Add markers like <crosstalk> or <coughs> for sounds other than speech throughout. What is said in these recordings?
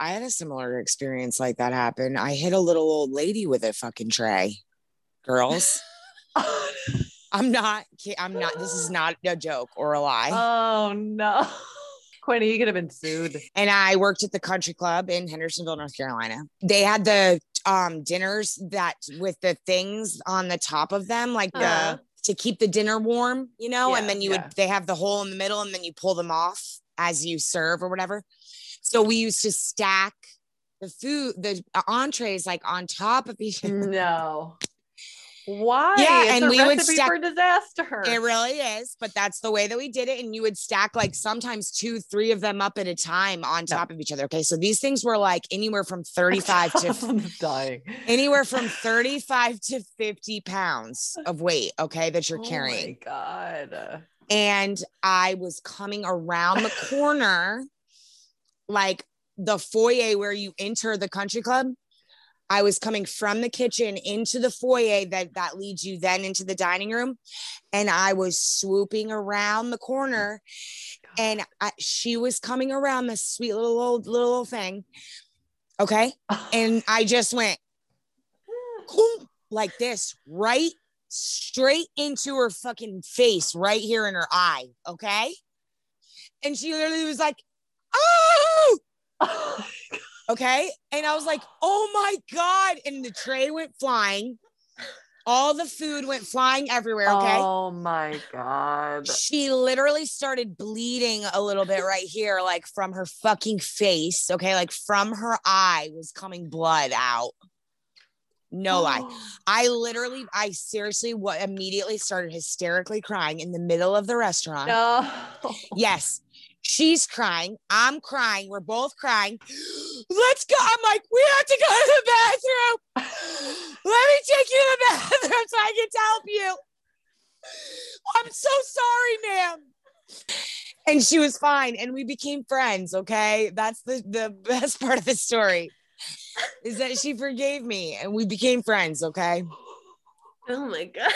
I had a similar experience like that happen. I hit a little old lady with a fucking tray. Girls, <laughs> I'm not. I'm not. This is not a joke or a lie. Oh no. <laughs> Quinny, you could have been sued. and I worked at the country club in Hendersonville, North Carolina. They had the um dinners that with the things on the top of them, like the Uh-huh. to keep the dinner warm, you know, and then you yeah. would they have the hole in the middle and then you pull them off as you serve or whatever. So we used to stack the food, the entrees like on top of each other. No. <laughs> Why? Yeah, It's and a we would stack- for disaster. It really is, but that's the way that we did it. And you would stack like sometimes two, three of them up at a time on top of each other. Okay. So these things were like anywhere from <laughs> 35 to <laughs> I'm dying. anywhere from 35 to 50 pounds of weight. Okay. That you're carrying. Oh my carrying. God. And I was coming around the corner, like the foyer where you enter the country club. I was coming from the kitchen into the foyer that that leads you then into the dining room, and I was swooping around the corner, and I, she was coming around this sweet little old little old thing, okay, <sighs> and I just went like this right straight into her fucking face, right here in her eye, okay, and she literally was like, "Oh." <laughs> oh okay. And I was like, oh my God. And the tray went flying. All the food went flying everywhere. Okay. Oh my God. She literally started bleeding a little bit right here, like from her fucking face. Okay. Like from her eye was coming blood out. No lie. <gasps> I literally, I seriously what immediately started hysterically crying in the middle of the restaurant. No. Yes. She's crying. I'm crying. We're both crying. <gasps> Let's go. I'm like, we have to go to the bathroom. <gasps> Let me take you to the <laughs> bathroom so I can help you. I'm so sorry, ma'am. And she was fine. And we became friends. Okay. That's the, the <laughs> best part of the story is that she forgave me and we became friends. Okay. Oh my god.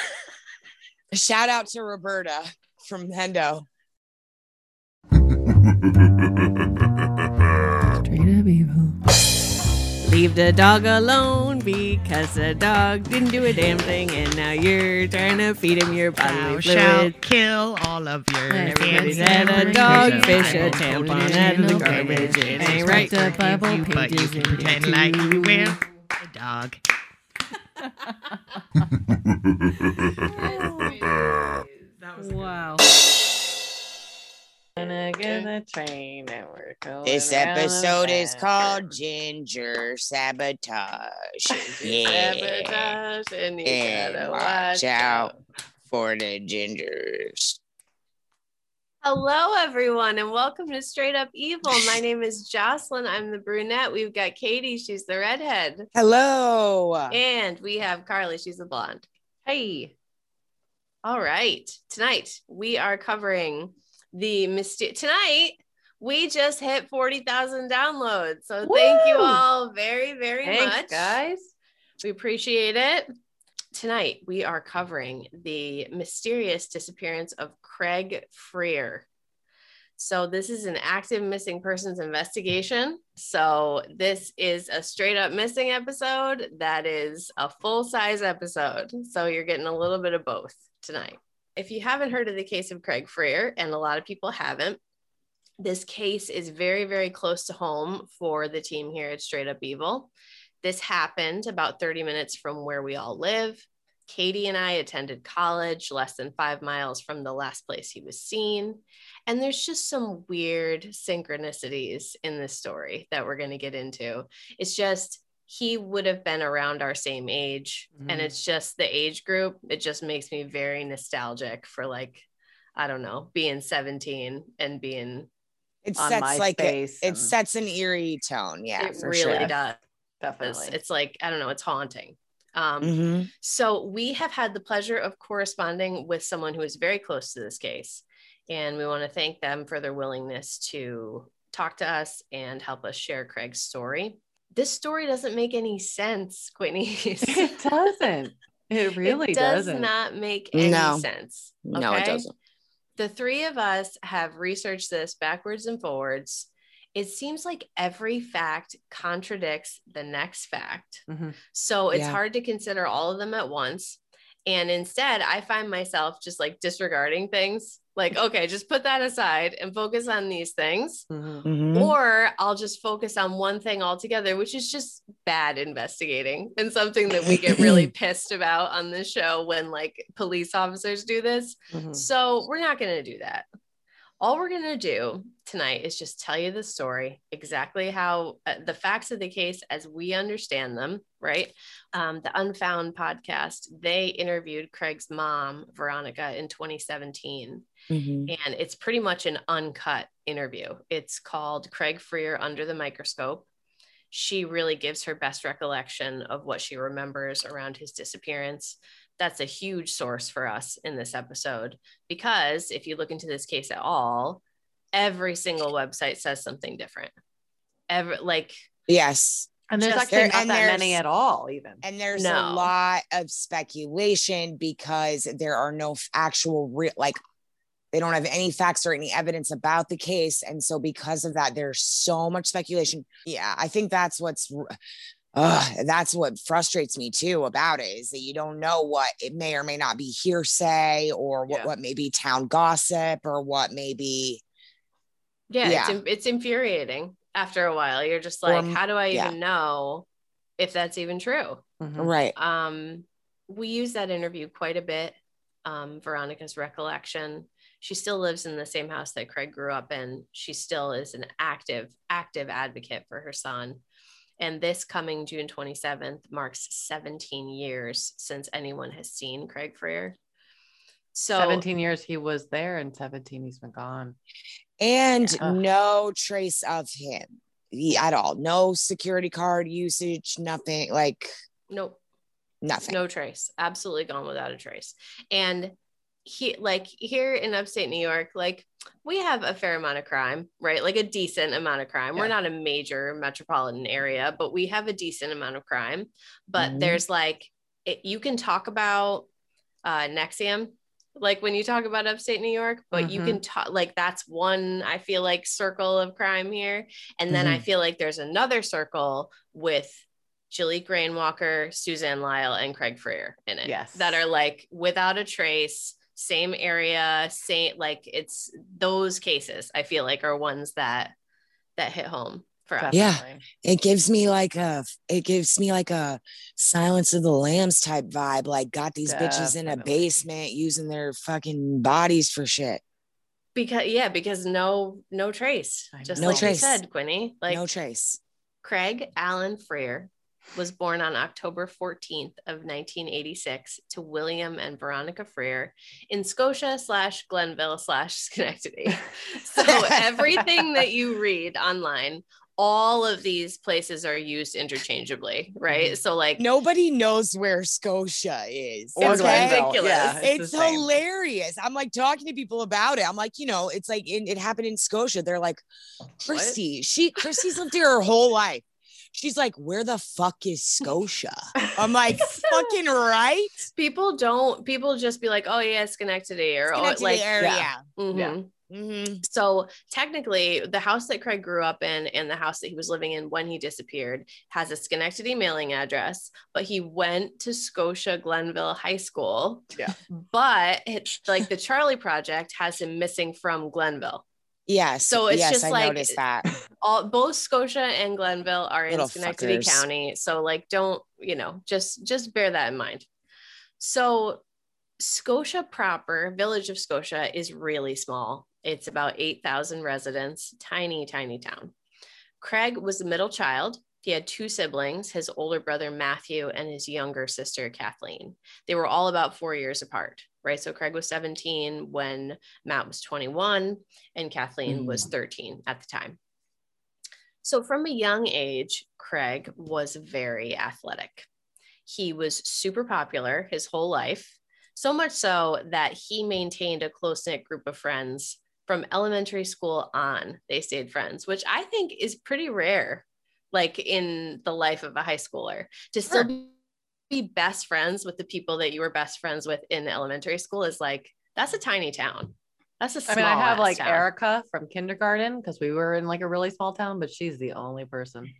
Shout out to Roberta from Hendo. Leave the dog alone because the dog didn't do a damn thing, and now you're trying to feed him your Thou bodily shalt fluid. kill all of your Everybody's kids. had a Every dog, kid fish, I a will tampon put it out of the garbage. It It's ain't right right. to to Bible you, but you can in pretend like you will. <laughs> A dog. Wow. Gonna get the train and we're going This episode is bend. called Ginger Sabotage. <laughs> Yeah. Sabotage, and you And gotta watch watch out out. for the gingers. Hello, everyone, and welcome to Straight Up Evil. My name is Jocelyn. I'm the brunette. We've got Katie. She's the redhead. Hello. And we have Carly. She's the blonde. Hey. All right. Tonight we are covering the mysterious. Tonight we just hit 40,000 downloads. So thank you all very, very Thanks, much. guys. We appreciate it. Tonight we are covering the mysterious disappearance of Craig Frear. So this is an active missing persons investigation. So this is a straight up missing episode that is a full size episode. So you're getting a little bit of both tonight. If you haven't heard of the case of Craig Frear, and a lot of people haven't, this case is very, very close to home for the team here at Straight Up Evil. This happened about 30 minutes from where we all live. Katie and I attended college less than five miles from the last place he was seen. And there's just some weird synchronicities in this story that we're going to get into. It's just he would have been around our same age. And Mhm. it's just the age group. It just makes me very nostalgic for like, I don't know, being 17 and being, It On sets like a, MySpace it and- sets an eerie tone. Yeah, it for really sure. does. Definitely. It's like, I don't know, it's haunting. Um, Mhm. So we have had the pleasure of corresponding with someone who is very close to this case. And we want to thank them for their willingness to talk to us and help us share Craig's story. This story doesn't make any sense, Quinny. it <laughs> doesn't. It really it does doesn't. not make any No. sense. No, it doesn't. The three of us have researched this backwards and forwards. it seems like every fact contradicts the next fact. Mhm. So it's Yeah. hard to consider all of them at once. And instead, I find myself just like disregarding things. Like, okay, just put that aside and focus on these things. Mhm. Mhm. Or I'll just focus on one thing altogether, which is just bad investigating and something that we get really <clears throat> pissed about on this show when like police officers do this. Mhm. So we're not going to do that. All we're going to do tonight is just tell you the story, exactly how uh, the facts of the case as we understand them, right? Um, the Unfound podcast, they interviewed Craig's mom, Veronica, in 2017 Mhm. and it's pretty much an uncut interview. It's called Craig Frear Under the Microscope. She really gives her best recollection of what she remembers around his disappearance. That's a huge source for us in this episode because if you look into this case at all, every single website says something different. Every like Yes. And there's Just actually there- not that many at all, even. And there's No. a lot of speculation because there are no actual real like they don't have any facts or any evidence about the case and so because of that there's so much speculation yeah i think that's what's r- uh, that's what frustrates me too about it is that you don't know what it may or may not be hearsay or what, Yeah. what may be town gossip or what may be yeah, Yeah. It's, it's infuriating after a while. You're just like, m- how do I yeah. even know if that's even true? Mhm. right um, we use that interview quite a bit. Um, Veronica's recollection. She still lives in the same house that Craig grew up in. She still is an active, active advocate for her son. And this coming June 27th marks 17 years since anyone has seen Craig Frear. So 17 years he was there, and 17 he's been gone. and Yeah. no trace of him at all no security card usage nothing like nope. nothing no trace absolutely gone without a trace and he like here in upstate new york like we have a fair amount of crime right like a decent amount of crime we're not a major metropolitan area but we have a decent amount of crime but Mhm. there's like it, you can talk about uh NXIVM like when you talk about upstate new york but you can talk like that's one i feel like circle of crime here and then i feel like there's another circle with Jilly Grainwalker, Suzanne Lyall, and Craig Frear in it. Yes. That are like without a trace, same area, same like it's those cases I feel like are ones that that hit home for us. Yeah. It gives me like a it gives me like a silence of the lambs type vibe like got these bitches in a basement using their fucking bodies for shit Because yeah, because no no trace. Just know. like No trace. you said, Quinny. Like no trace Craig Allen Frear was born on October 14th of 1986 to William and Veronica Frear in Scotia slash Glenville slash <laughs> Schenectady. So everything that you <laughs> read online, all of these places are used interchangeably, right? Mm-hmm. So like nobody knows where scotia is Or It's okay? Glenville. ridiculous. Yeah, it's, the same. hilarious. I'm like talking to people about it. I'm like, you know, it's like it, it happened in Scotia. They're like, Christy, she Christy's lived here her whole life. She's like, where the fuck is Scotia? <laughs> I'm like, fucking right. people don't people just be like, oh yeah, Schenectady or oh, Schenectady like area. mhm. Yeah. Mhm. So technically, the house that Craig grew up in and the house that he was living in when he disappeared has a Schenectady mailing address, but he went to Scotia Glenville High School. Yeah. But it's like the Charlie Project has him missing from Glenville. Yes. So it's yes, just I like- noticed that. <laughs> All both Scotia and Glenville are in Little Schenectady fuckers. County. So like don't, you know, just just bear that in mind. So Scotia proper, village of Scotia is really small. It's about 8,000 residents, tiny, tiny town. Craig was the middle child. He had two siblings, his older brother Matthew and his younger sister Kathleen. They were all about four years apart, right? So Craig was 17 when Matt was 21 and Kathleen was mm. 13 at the time. So from a young age, Craig was very athletic. He was super popular his whole life, so much so that he maintained a close knit group of friends from elementary school on. They stayed friends, which I think is pretty rare, like in the life of a high schooler, to still Sure. Be best friends with the people that you were best friends with in elementary school is like, that's a tiny town. That's a I mean, I have like town. Erica from kindergarten because we were in like a really small town, but she's the only person.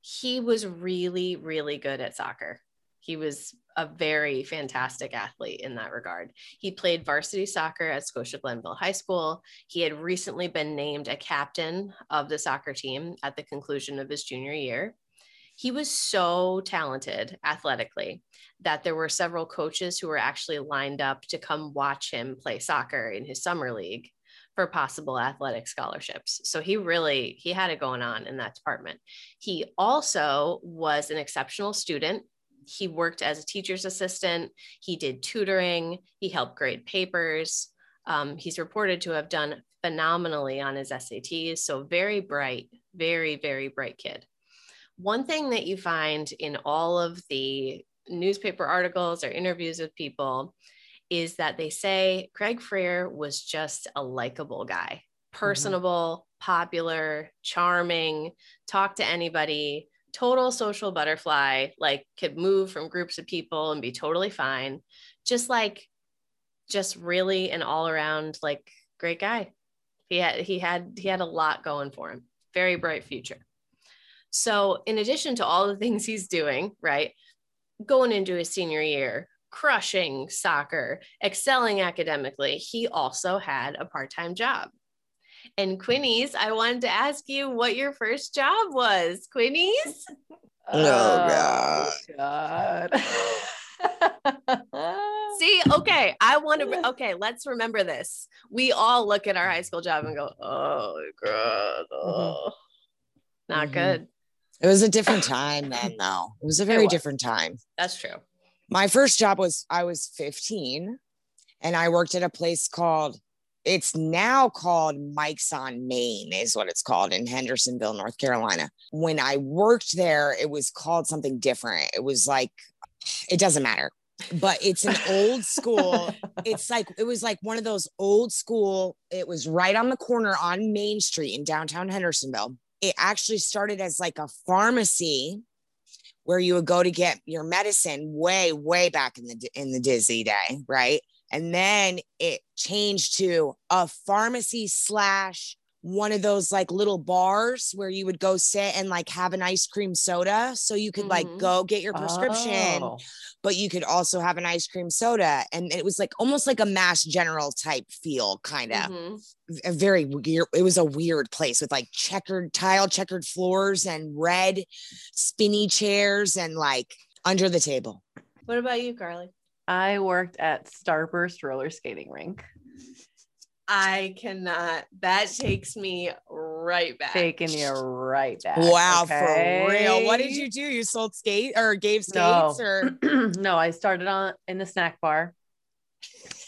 he was really, really good at soccer. He was a very fantastic athlete in that regard. He played varsity soccer at Scotia Glenville High School. He had recently been named a captain of the soccer team at the conclusion of his junior year. He was so talented athletically that there were several coaches who were actually lined up to come watch him play soccer in his summer league for possible athletic scholarships. So he really he had it going on in that department. He also was an exceptional student. He worked as a teacher's assistant. He did tutoring. He helped grade papers. Um, he's reported to have done phenomenally on his SATs. So very bright, very, very bright kid. One thing that you find in all of the newspaper articles or interviews with people is that they say Craig Frear was just a likable guy, mm-hmm. personable, popular, charming, talk to anybody, total social butterfly, like could move from groups of people and be totally fine. Just like, just really an all around like great guy. He had, he had, he had a lot going for him. Very bright future. So, in addition to all the things he's doing, right, going into his senior year, crushing soccer, excelling academically, he also had a part time job. And Quinnies, I wanted to ask you what your first job was. Quinnies? <laughs> Oh, God. <laughs> See, okay, I want to, okay, let's remember this. We all look at our high school job and go, oh, God, oh. not Mhm. good. It was a different <coughs> time then, though. It was a very was. different time. That's true. My first job was I was 15 and I worked at a place called it's now called Mike's on Main, is what it's called in Hendersonville, North Carolina. When I worked there, it was called something different. It was like, it doesn't matter, but it's an old school. <laughs> It's like, it was like one of those old school, it was right on the corner on Main Street in downtown Hendersonville. It actually started as like a pharmacy where you would go to get your medicine way, way back in the in the dizzy day, right? And then it changed to a pharmacy slash one of those like little bars where you would go sit and like have an ice cream soda. So you could like Mhm. go get your prescription, Oh. but you could also have an ice cream soda. And it was like almost like a mass general type feel, kind of Mhm. a very weird it was a weird place with like checkered tile checkered floors and red spinny chairs and like under the table What about you, Carly? I worked at Starburst roller skating rink, I cannot. That takes me right back. taking you right back. wow okay? for real what did you do you sold skate or gave No. skates or <clears throat> no, I started on in the snack bar.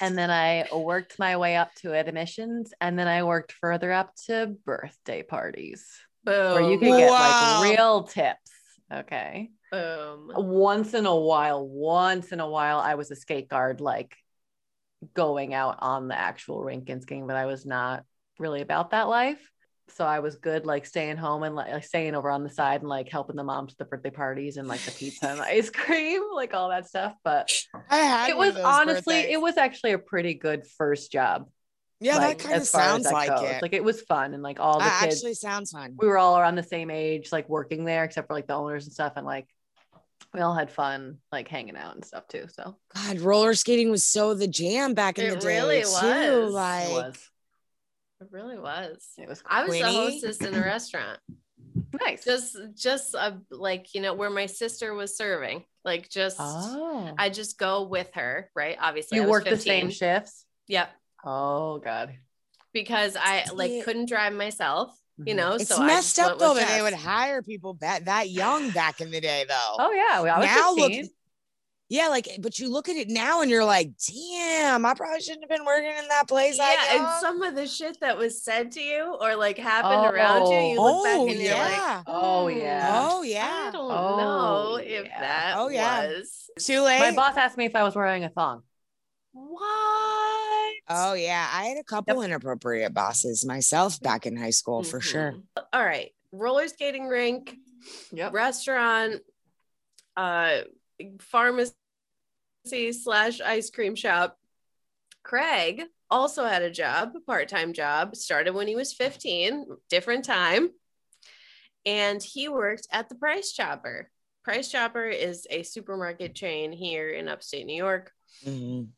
And then I worked my way up to admissions. And then I worked further up to birthday parties Boom. where you could get Wow. like real tips. Okay. Boom. Once in a while, once in a while, I was a skate guard, like going out on the actual rink and skating, but I was not really about that life. So I was good, like staying home and like staying over on the side and like helping the moms with the birthday parties and like the pizza and the <laughs> ice cream, like all that stuff. But i had it was honestly, birthdays. it was actually a pretty good first job. yeah like, that kind of as far as sounds like goes. it Like it was fun and like all the that kids, actually sounds fun we were all around the same age, like working there, except for like the owners and stuff, and like we all had fun, like hanging out and stuff too. So god roller skating was so the jam back in It the day really too. was. like it was, It really was. it was I was the hostess in a restaurant. nice. Just just a, like, you know, where my sister was serving. Like just oh, I just go with her, right? Obviously. you I was worked the same shifts. Yep. Oh God, Because I like couldn't drive myself, you Mhm. know. it's so messed up though that they would hire people that that young back in the day though Oh yeah, well, I was now look yeah like but you look at it now and you're like damn i probably shouldn't have been working in that place that Yeah, and some of the shit that was said to you or like happened around you, you look oh back and you're like, oh yeah Oh, "Hmm, yeah. oh I yeah don't Oh, know if yeah. that Oh, yeah. was too late My boss asked me if I was wearing a thong. what. Oh yeah i had a couple inappropriate bosses myself back in high school for sure. All right. Roller skating rink, Yep. restaurant, uh, pharmacy slash ice cream shop. Craig, also had a job, part time job, started when he was 15, different time. And he worked at the Price Chopper. Price Chopper is a supermarket chain here in upstate New York. Mhm.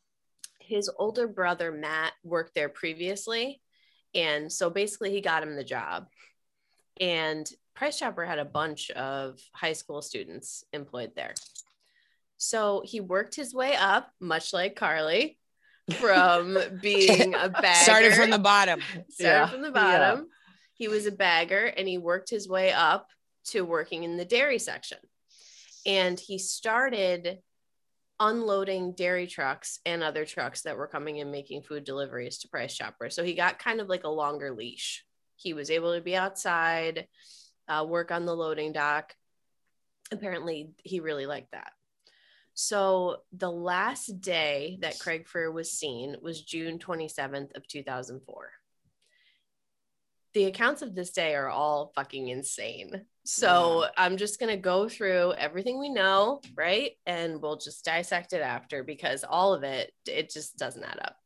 His older brother, Matt, worked there previously. And so basically, he got him the job. And Price Chopper had a bunch of high school students employed there. So he worked his way up, much like Carly, from <laughs> being a bagger. Started from the bottom. started Yeah, from the yeah. bottom. He was a bagger and he worked his way up to working in the dairy section. And he started unloading dairy trucks and other trucks that were coming and making food deliveries to Price Chopper. So he got kind of like a longer leash. He was able to be outside, uh, work on the loading dock. Apparently, he really liked that. So the last day that Craig Frear was seen was June 27th of 2004. The accounts of this day are all fucking insane. So I'm just going to go through everything we know, right? And we'll just dissect it after because all of it it just doesn't add up.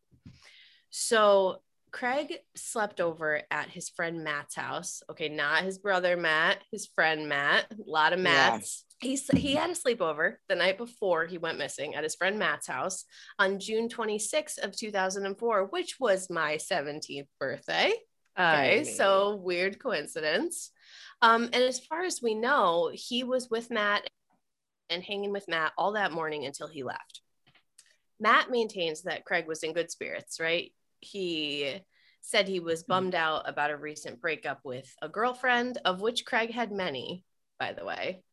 So Craig slept over at his friend Matt's house. Okay, not his brother Matt, his friend Matt. A lot of Yeah. Matts. He's, he had a sleepover the night before he went missing at his friend Matt's house on June 26th of 2004, which was my 17th birthday. Okay, so weird coincidence. Um, and as far as we know, he was with Matt and hanging with Matt all that morning until he left. Matt maintains that Craig was in good spirits, right? He said he was bummed out about a recent breakup with a girlfriend, of which Craig had many, by the way,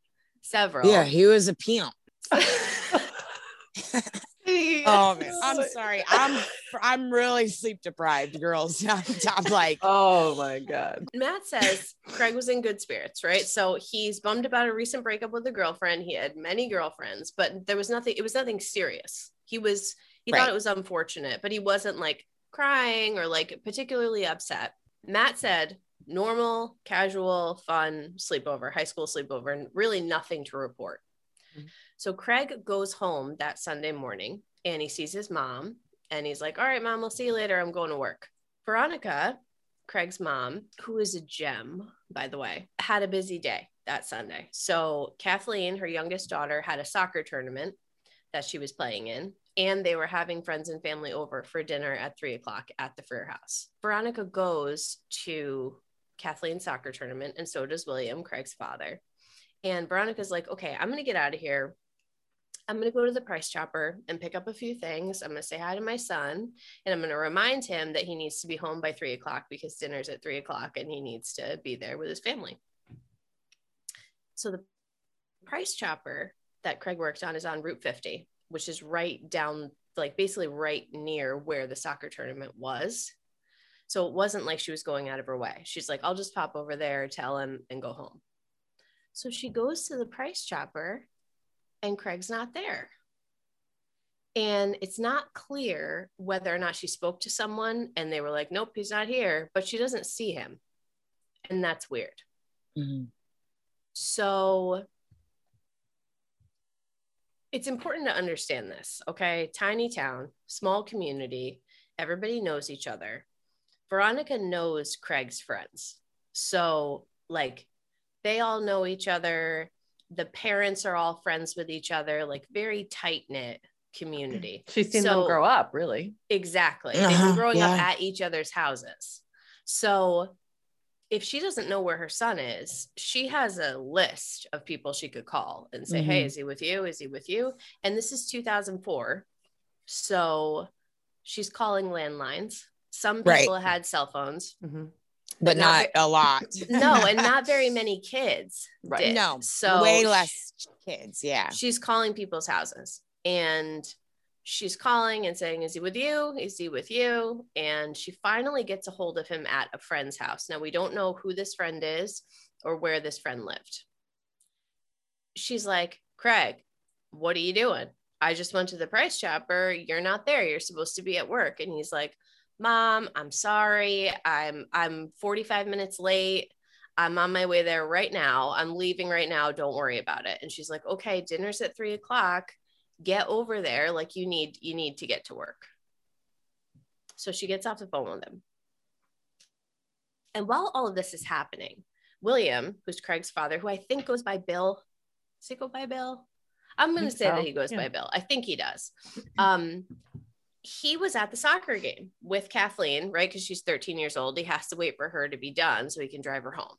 several. Yeah, he was a pimp. <laughs> <laughs> <laughs> He- <laughs> Oh man, I'm sorry. I'm I'm really sleep deprived, girls. <laughs> I'm, I'm like, Oh my god. Matt says Craig was in good spirits, right? So he's bummed about a recent breakup with a girlfriend. He had many girlfriends, but there was nothing, it was nothing serious. He was, he Right. thought it was unfortunate, but he wasn't like crying or like particularly upset. Matt said normal, casual, fun sleepover, high school sleepover, and really nothing to report. Mhm. So Craig goes home that Sunday morning and he sees his mom and he's like, All right, mom, I'll see you later. I'm going to work. Veronica, Craig's mom, who is a gem, by the way, had a busy day that Sunday. So Kathleen, her youngest daughter, had a soccer tournament that she was playing in, and they were having friends and family over for dinner at three o'clock at the Frear house. Veronica goes to Kathleen's soccer tournament, and so does William, Craig's father. And Veronica's like, okay, I'm going to get out of here. I'm going to go to the price chopper and pick up a few things. I'm going to say hi to my son and I'm going to remind him that he needs to be home by three o'clock because dinner's at three o'clock and he needs to be there with his family. So the price chopper that Craig worked on is on Route 50, which is right down, like basically right near where the soccer tournament was. So it wasn't like she was going out of her way. She's like, I'll just pop over there, tell him, and go home. So she goes to the price chopper and Craig's not there. And it's not clear whether or not she spoke to someone and they were like, nope, he's not here, but she doesn't see him. And that's weird. Mhm. So it's important to understand this, okay? Tiny town, small community, everybody knows each other. Veronica knows Craig's friends. So, like, they all know each other. The parents are all friends with each other, like, very tight knit community. <clears throat> She's seen So- them grow up, really. Exactly. They've Uh-huh, been growing up at each other's houses. So if she doesn't know where her son is, she has a list of people she could call and say, Hey, Mhm. is he with you? Is he with you? And this is 2004. So she's calling landlines. Some Right. people had cell phones. Mhm. But not not a lot. <laughs> No, and not very <laughs> many kids. Right. did. No, So way less kids. Yeah. she's calling people's houses and she's calling and saying is he with you is he with you and she finally gets a hold of him at a friend's house now we don't know who this friend is or where this friend lived she's like craig what are you doing i just went to the price chopper you're not there you're supposed to be at work and he's like mom i'm sorry i'm i'm 45 minutes late I'm on my way there right now. I'm leaving right now. Don't worry about it. And she's like, okay, dinner's at three o'clock. Get over there. Like you need, you need to get to work. So she gets off the phone with him. And while all of this is happening, William, who's Craig's father, who I think goes by Bill, does he go by Bill? I'm going to say so, that he goes yeah. by Bill. I think he does. Um, he was at the soccer game with Kathleen, right? Because she's 13 years old. He has to wait for her to be done so he can drive her home.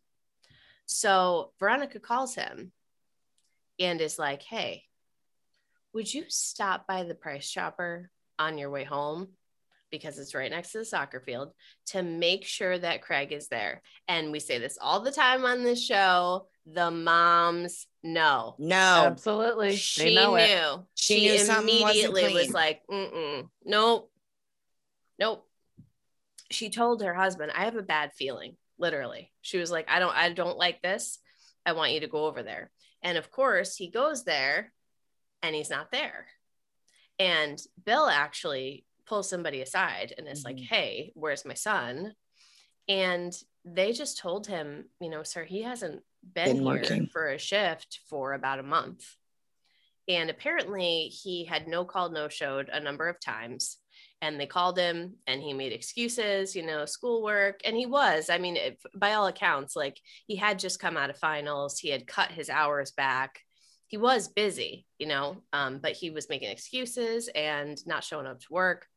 So Veronica calls him and is like, Hey, would you stop by the price chopper on your way home? Because it's right next to the soccer field to make sure that Craig is there. And we say this all the time on this show the moms know. No. Absolutely. They She know knew. it. She knew immediately was like, Mm-mm, nope, nope. She told her husband, "I have a bad feeling." Literally, she was like, "I don't, I don't like this. I want you to go over there." And of course, he goes there, and he's not there. And Bill actually pulls somebody aside and is like, Mhm. "Hey, where's my son?" And they just told him, you know, sir, he hasn't been, Been here working. for a shift for about a month. And apparently he had no call, no showed a number of times. And they called him and he made excuses, you know, schoolwork. And he was, I mean, if, by all accounts, like he had just come out of finals, he had cut his hours back. He was busy, you know, um, but he was making excuses and not showing up to work.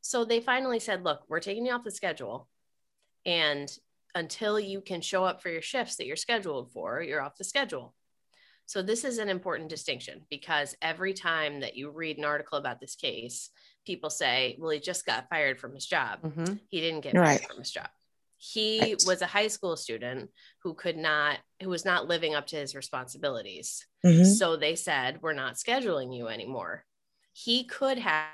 So they finally said, look, we're taking you off the schedule. And until you can show up for your shifts that you're scheduled for, you're off the schedule. So this is an important distinction because every time that you read an article about this case, people say, well, he just got fired from his job. Mhm. He didn't get Right. fired from his job. He Right. was a high school student who could not, who was not living up to his responsibilities. Mhm. So they said, we're not scheduling you anymore. He could have,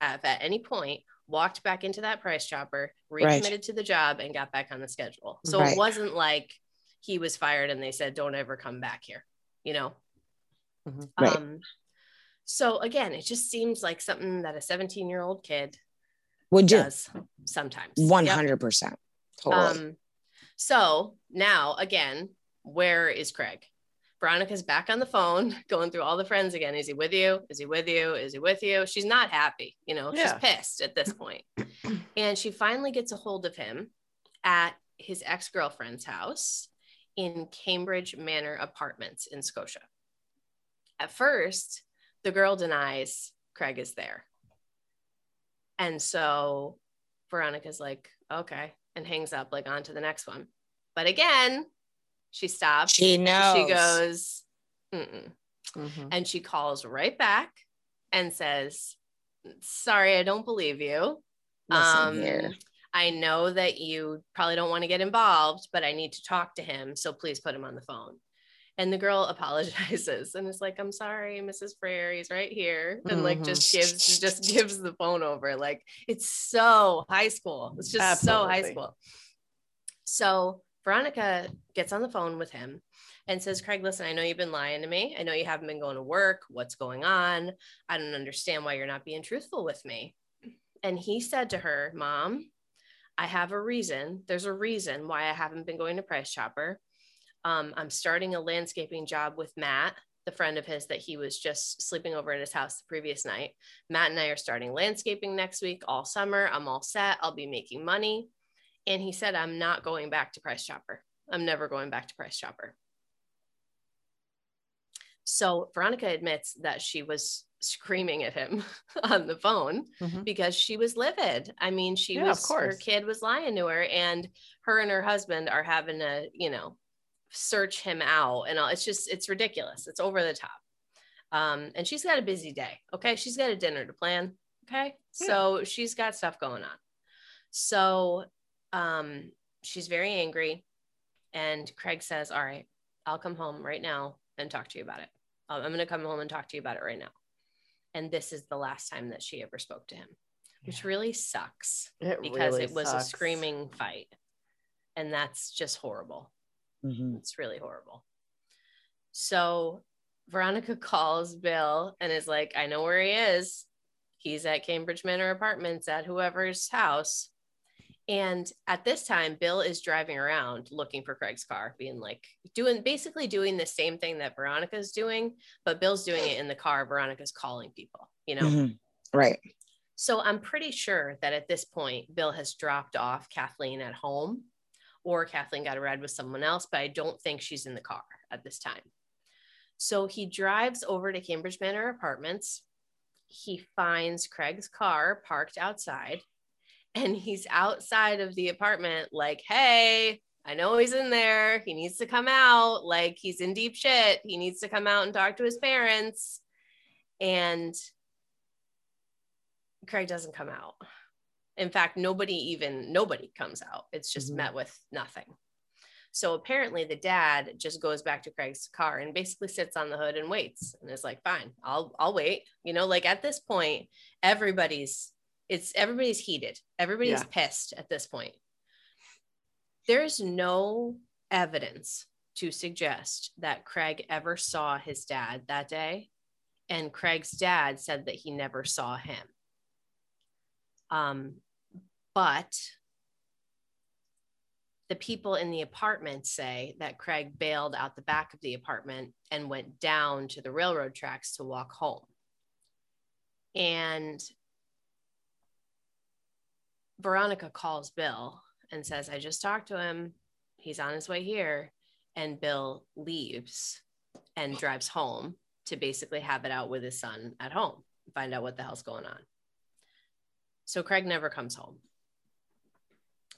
have at any point walked back into that price chopper, Right. recommitted to the job, and got back on the schedule. So it wasn't like he was fired and they said, don't ever come back here, you know? Mhm. Right. Um, so again, it just seems like something that a 17 year old kid Would does sometimes. 100%. Totally. Um, so now again, where is Craig? Veronica's back on the phone, <laughs> going through all the friends again. Is he with you? Is he with you? Is he with you? She's not happy, you know, Yeah. she's pissed at this point. <clears throat> and she finally gets a hold of him at his ex-girlfriend's house in Cambridge Manor Apartments in Scotia. At first, the girl denies Craig is there. And so Veronica's like, okay, and hangs up, like on to the next one. But again, she stops. she knows. She goes, Mm-mm. Mhm. and she calls right back and says, sorry, I don't believe you. Listen Um, here. I know that you probably don't want to get involved, but I need to talk to him. So please put him on the phone. And the girl <laughs> apologizes and is like, I'm sorry, Mrs. Frear, he's right here. And like just Mhm. gives just gives the phone over. Like it's so high school. It's just so high school. So Veronica gets on the phone with him and says, Craig, listen, I know you've been lying to me. I know you haven't been going to work. What's going on? I don't understand why you're not being truthful with me. And he said to her, Mom, I have a reason. There's a reason why I haven't been going to Price Chopper. Um, I'm starting a landscaping job with Matt, the friend of his that he was just sleeping over at his house the previous night. Matt and I are starting landscaping next week, all summer. I'm all set. I'll be making money. And he said, I'm not going back to Price Chopper. I'm never going back to Price Chopper. So Veronica admits that she was screaming at him <laughs> on the phone Mhm. because she was livid. I mean, she Yeah, of was her kid was lying to her, and her and her husband are having to, you know, search him out, and all. It's just it's ridiculous. It's over the top. Um, and she's got a busy day. Okay, she's got a dinner to plan. Okay, Yeah. so she's got stuff going on. So, um, she's very angry, and Craig says, "All right, I'll come home right now and talk to you about it. Um, I'm going to come home and talk to you about it right now." And this is the last time that she ever spoke to him, which really sucks It because really it was sucks. a screaming fight. And that's just horrible. Mhm. It's really horrible. So Veronica <laughs> calls Bill and is like, I know where he is. He's at Cambridge Manor Apartments at whoever's house. And at this time, Bill is driving around looking for Craig's car, being like, doing basically doing the same thing that Veronica's doing, but Bill's doing it in the car. Veronica's calling people, you know? Mhm. Right. So I'm pretty sure that at this point, Bill has dropped off Kathleen at home or Kathleen got a ride with someone else, but I don't think she's in the car at this time. So he drives over to Cambridge Manor Apartments. He finds Craig's car parked outside and he's outside of the apartment, like, hey, I know he's in there. He needs to come out. Like, he's in deep shit. He needs to come out and talk to his parents. And Craig doesn't come out. In fact, nobody even nobody comes out. It's just Mhm. met with nothing. So apparently the dad just goes back to Craig's car and basically sits on the hood and waits and is like, fine, I'll I'll wait. You know, like at this point, everybody's it's everybody's heated. Everybody's Yeah. pissed at this point. There's no evidence to suggest that Craig ever saw his dad that day. And Craig's dad said that he never saw him. Um, but the people in the apartment say that Craig bailed out the back of the apartment and went down to the railroad tracks to walk home. And Veronica calls Bill and says, I just talked to him. He's on his way here. And Bill leaves and drives home to basically have it out with his son at home, find out what the hell's going on. So Craig never comes home.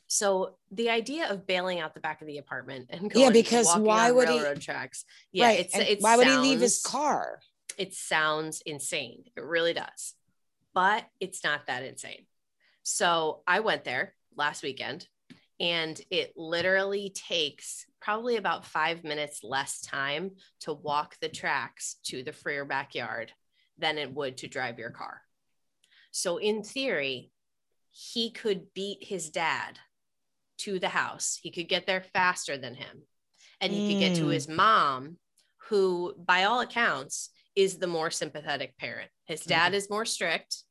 So the idea of bailing out the back of the apartment and going Yeah, because why would he- tracks? Yeah, right. it's and it why would he leave his car? it sounds insane. It really does. But it's not that insane. So I went there last weekend and it literally takes probably about five minutes less time to walk the tracks to the Frear backyard than it would to drive your car. So, in theory, he could beat his dad to the house. He could get there faster than him. And he could get to Mm. his mom, who, by all accounts, is the more sympathetic parent. His dad is more strict,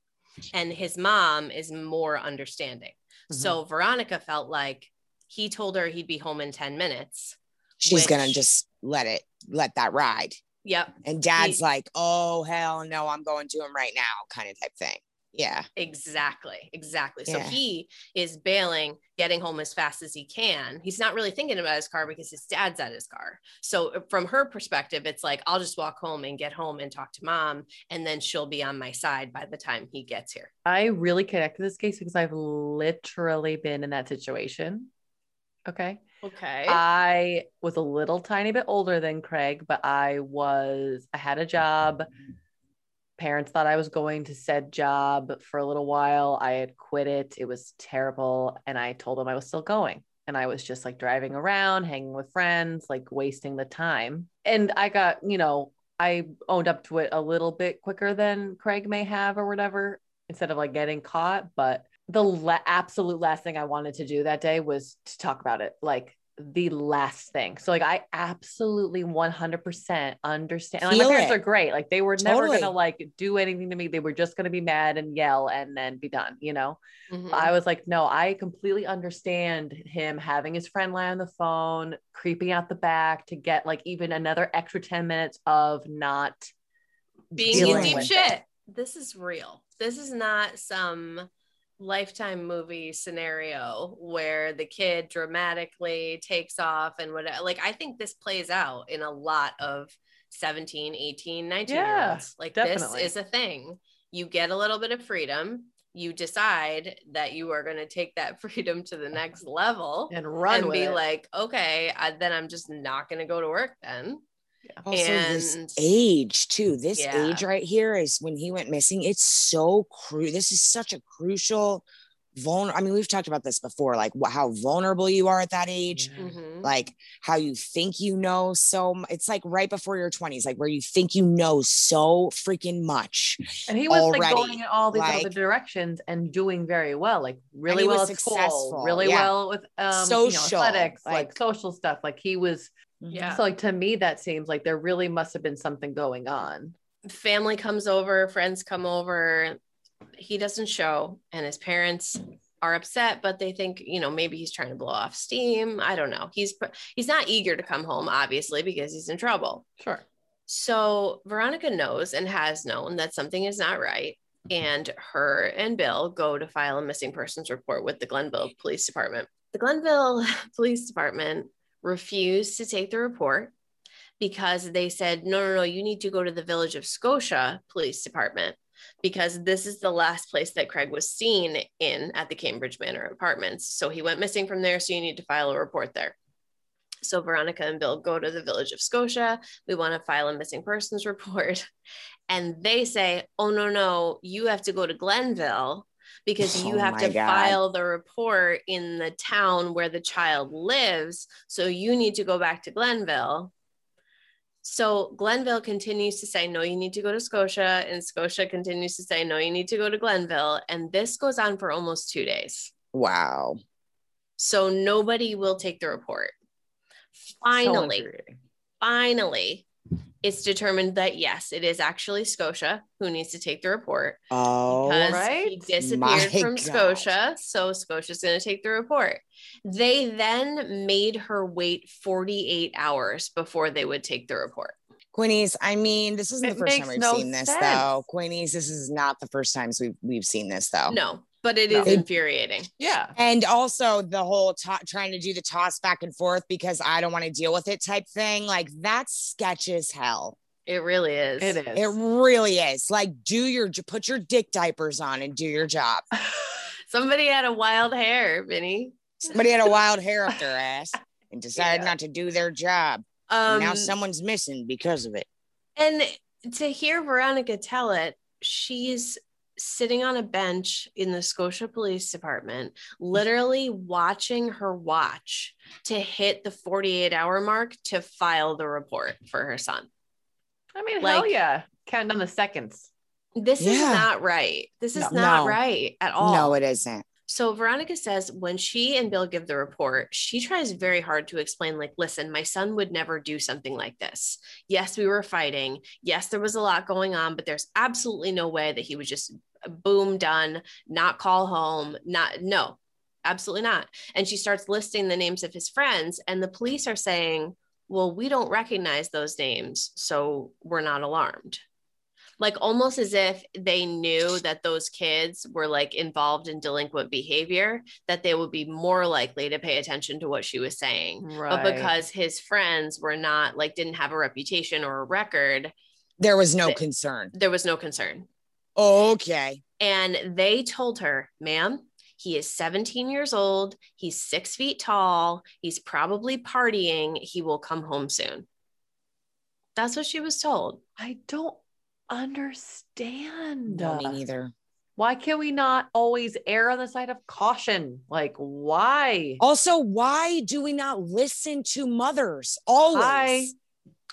and his mom is more understanding. So mm-hmm. Veronica felt like he told her he'd be home in 10 minutes. She's gonna just let it, let that ride. Yep, And dad's He- like, oh, hell no, I'm going to him right now, kind of type thing. Yeah. exactly. Exactly. So he is bailing, getting home as fast as he can. He's not really thinking about his car because his dad's at his car. So uh, from her perspective, it's like, I'll just walk home and get home and talk to mom, and then she'll be on my side by the time he gets here. I really connect to this case because I've literally been in that situation. Okay. Okay. I was a little tiny bit older than Craig, but I was, I had a job. Parents thought I was going to said job for a little while. I had quit it. It was terrible. And I told them I was still going. And I was just like driving around, hanging with friends, like wasting the time. And I got, you know, I owned up to it a little bit quicker than Craig may have or whatever, instead of like getting caught. But the la- absolute last thing I wanted to do that day was to talk about it. Like the last thing. So like I absolutely 100% understand. Like, my parents it. are great. Like they were never Totally. going to like do anything to me. They were just going to be mad and yell and then be done, you know? Mhm. I was like, no, I completely understand him having his friend lie on the phone, creeping out the back to get like even another extra 10 minutes of not being in deep shit. it. This is real. This is not some lifetime movie scenario where the kid dramatically takes off and what Like, I think this plays out in a lot of 17, 18, 19 year olds. Like, definitely. this is a thing. You get a little bit of freedom. You decide that you are going to take that <laughs> freedom to the next level and run and be it. like, okay, I, then I'm just not going to go to work then. Also, this age too. This Yeah. age right here is when he went missing. It's so cru. This is such a crucial, vulnerable. I mean, we've talked about this before, like wh- how vulnerable you are at that age. Yeah. Mhm. Like how you think you know so. mu- It's like right before your twenties, like where you think you know so freaking much. And he was like going in all these other directions and doing very well, like really well was at school, successful, really yeah. well with um, Social, you know, athletics, like, like- social stuff. Like he was. Yeah. So like to me, that seems like there really must have been something going on. family comes over, friends come over. He doesn't show, and his parents are upset, but they think, you know, maybe he's trying to blow off steam. I don't know. He's he's not eager to come home, obviously, because he's in trouble. Sure. So Veronica knows and has known that something is not right. Mm-hmm. and her and Bill go to file a missing persons report with the Glenville Police Department. The Glenville <laughs> Police Department refused to take the report because they said, no, no, no, you need to go to the Village of Scotia Police Department because this is the last place that Craig was seen in at the Cambridge Manor Apartments. So he went missing from there. So you need to file a report there. So Veronica and Bill go to the Village of Scotia. We want to file a missing persons <laughs> report. And they say, oh, no, no, you have to go to Glenville because you Oh have to God. file the report in the town where the child lives. So you need to go back to Glenville. So Glenville continues to say, no, you need to go to Scotia. And Scotia continues to say, no, you need to go to Glenville. And this goes on for almost two days. Wow. So nobody will take the report. Finally, infuriating. finally, it's determined that yes, it is actually Scotia who needs to take the report Oh, because he disappeared My from God. Scotia. So Scotia's going to take the report. They then made her wait 48 hours before they would take the report. Quinnies. I mean, this isn't It the first time we've no seen this, sense. though. Quinnies, this is not the first times we've we've seen this, though. No, but it No. is infuriating. Yeah. And also the whole to- trying to do the toss back and forth because I don't want to deal with it type thing. Like that's sketch as hell. It really is. It is. It really is. Like, do your put your dick diapers on and do your job. <laughs> Somebody had a wild hair, Vinny. Somebody had a wild hair up their ass and decided Yeah. not to do their job. And Um, now someone's missing because of it. And to hear Veronica tell it, she's sitting on a bench in the Scotia Police Department, mm. literally watching her watch to hit the 48 hour mark to file the report for her son. I mean, Like- hell yeah. Count on the seconds. This is not right. This is No. not No. right at all. No, it isn't. So Veronica says when she and Bill give the report, she tries very hard to explain, like, listen, my son would never do something like this. Yes, we were fighting. Yes, there was a lot going on, but there's absolutely no way that he would just boom done, not call home, not no, absolutely not. And she starts listing the names of his friends, and the police are saying, Well, we don't recognize those names, so we're not alarmed like almost as if they knew that those kids were like involved in delinquent behavior that they would be more likely to pay attention to what she was saying Right. but because his friends were not like didn't have a reputation or a record There was no concern. there was no concern Okay. and they told her ma'am he is 17 years old he's six feet tall he's probably partying he will come home soon that's what she was told I don't understand. No, me neither. Why can we not always err on the side of caution? Like, why? Also, why do we not listen to mothers? Always.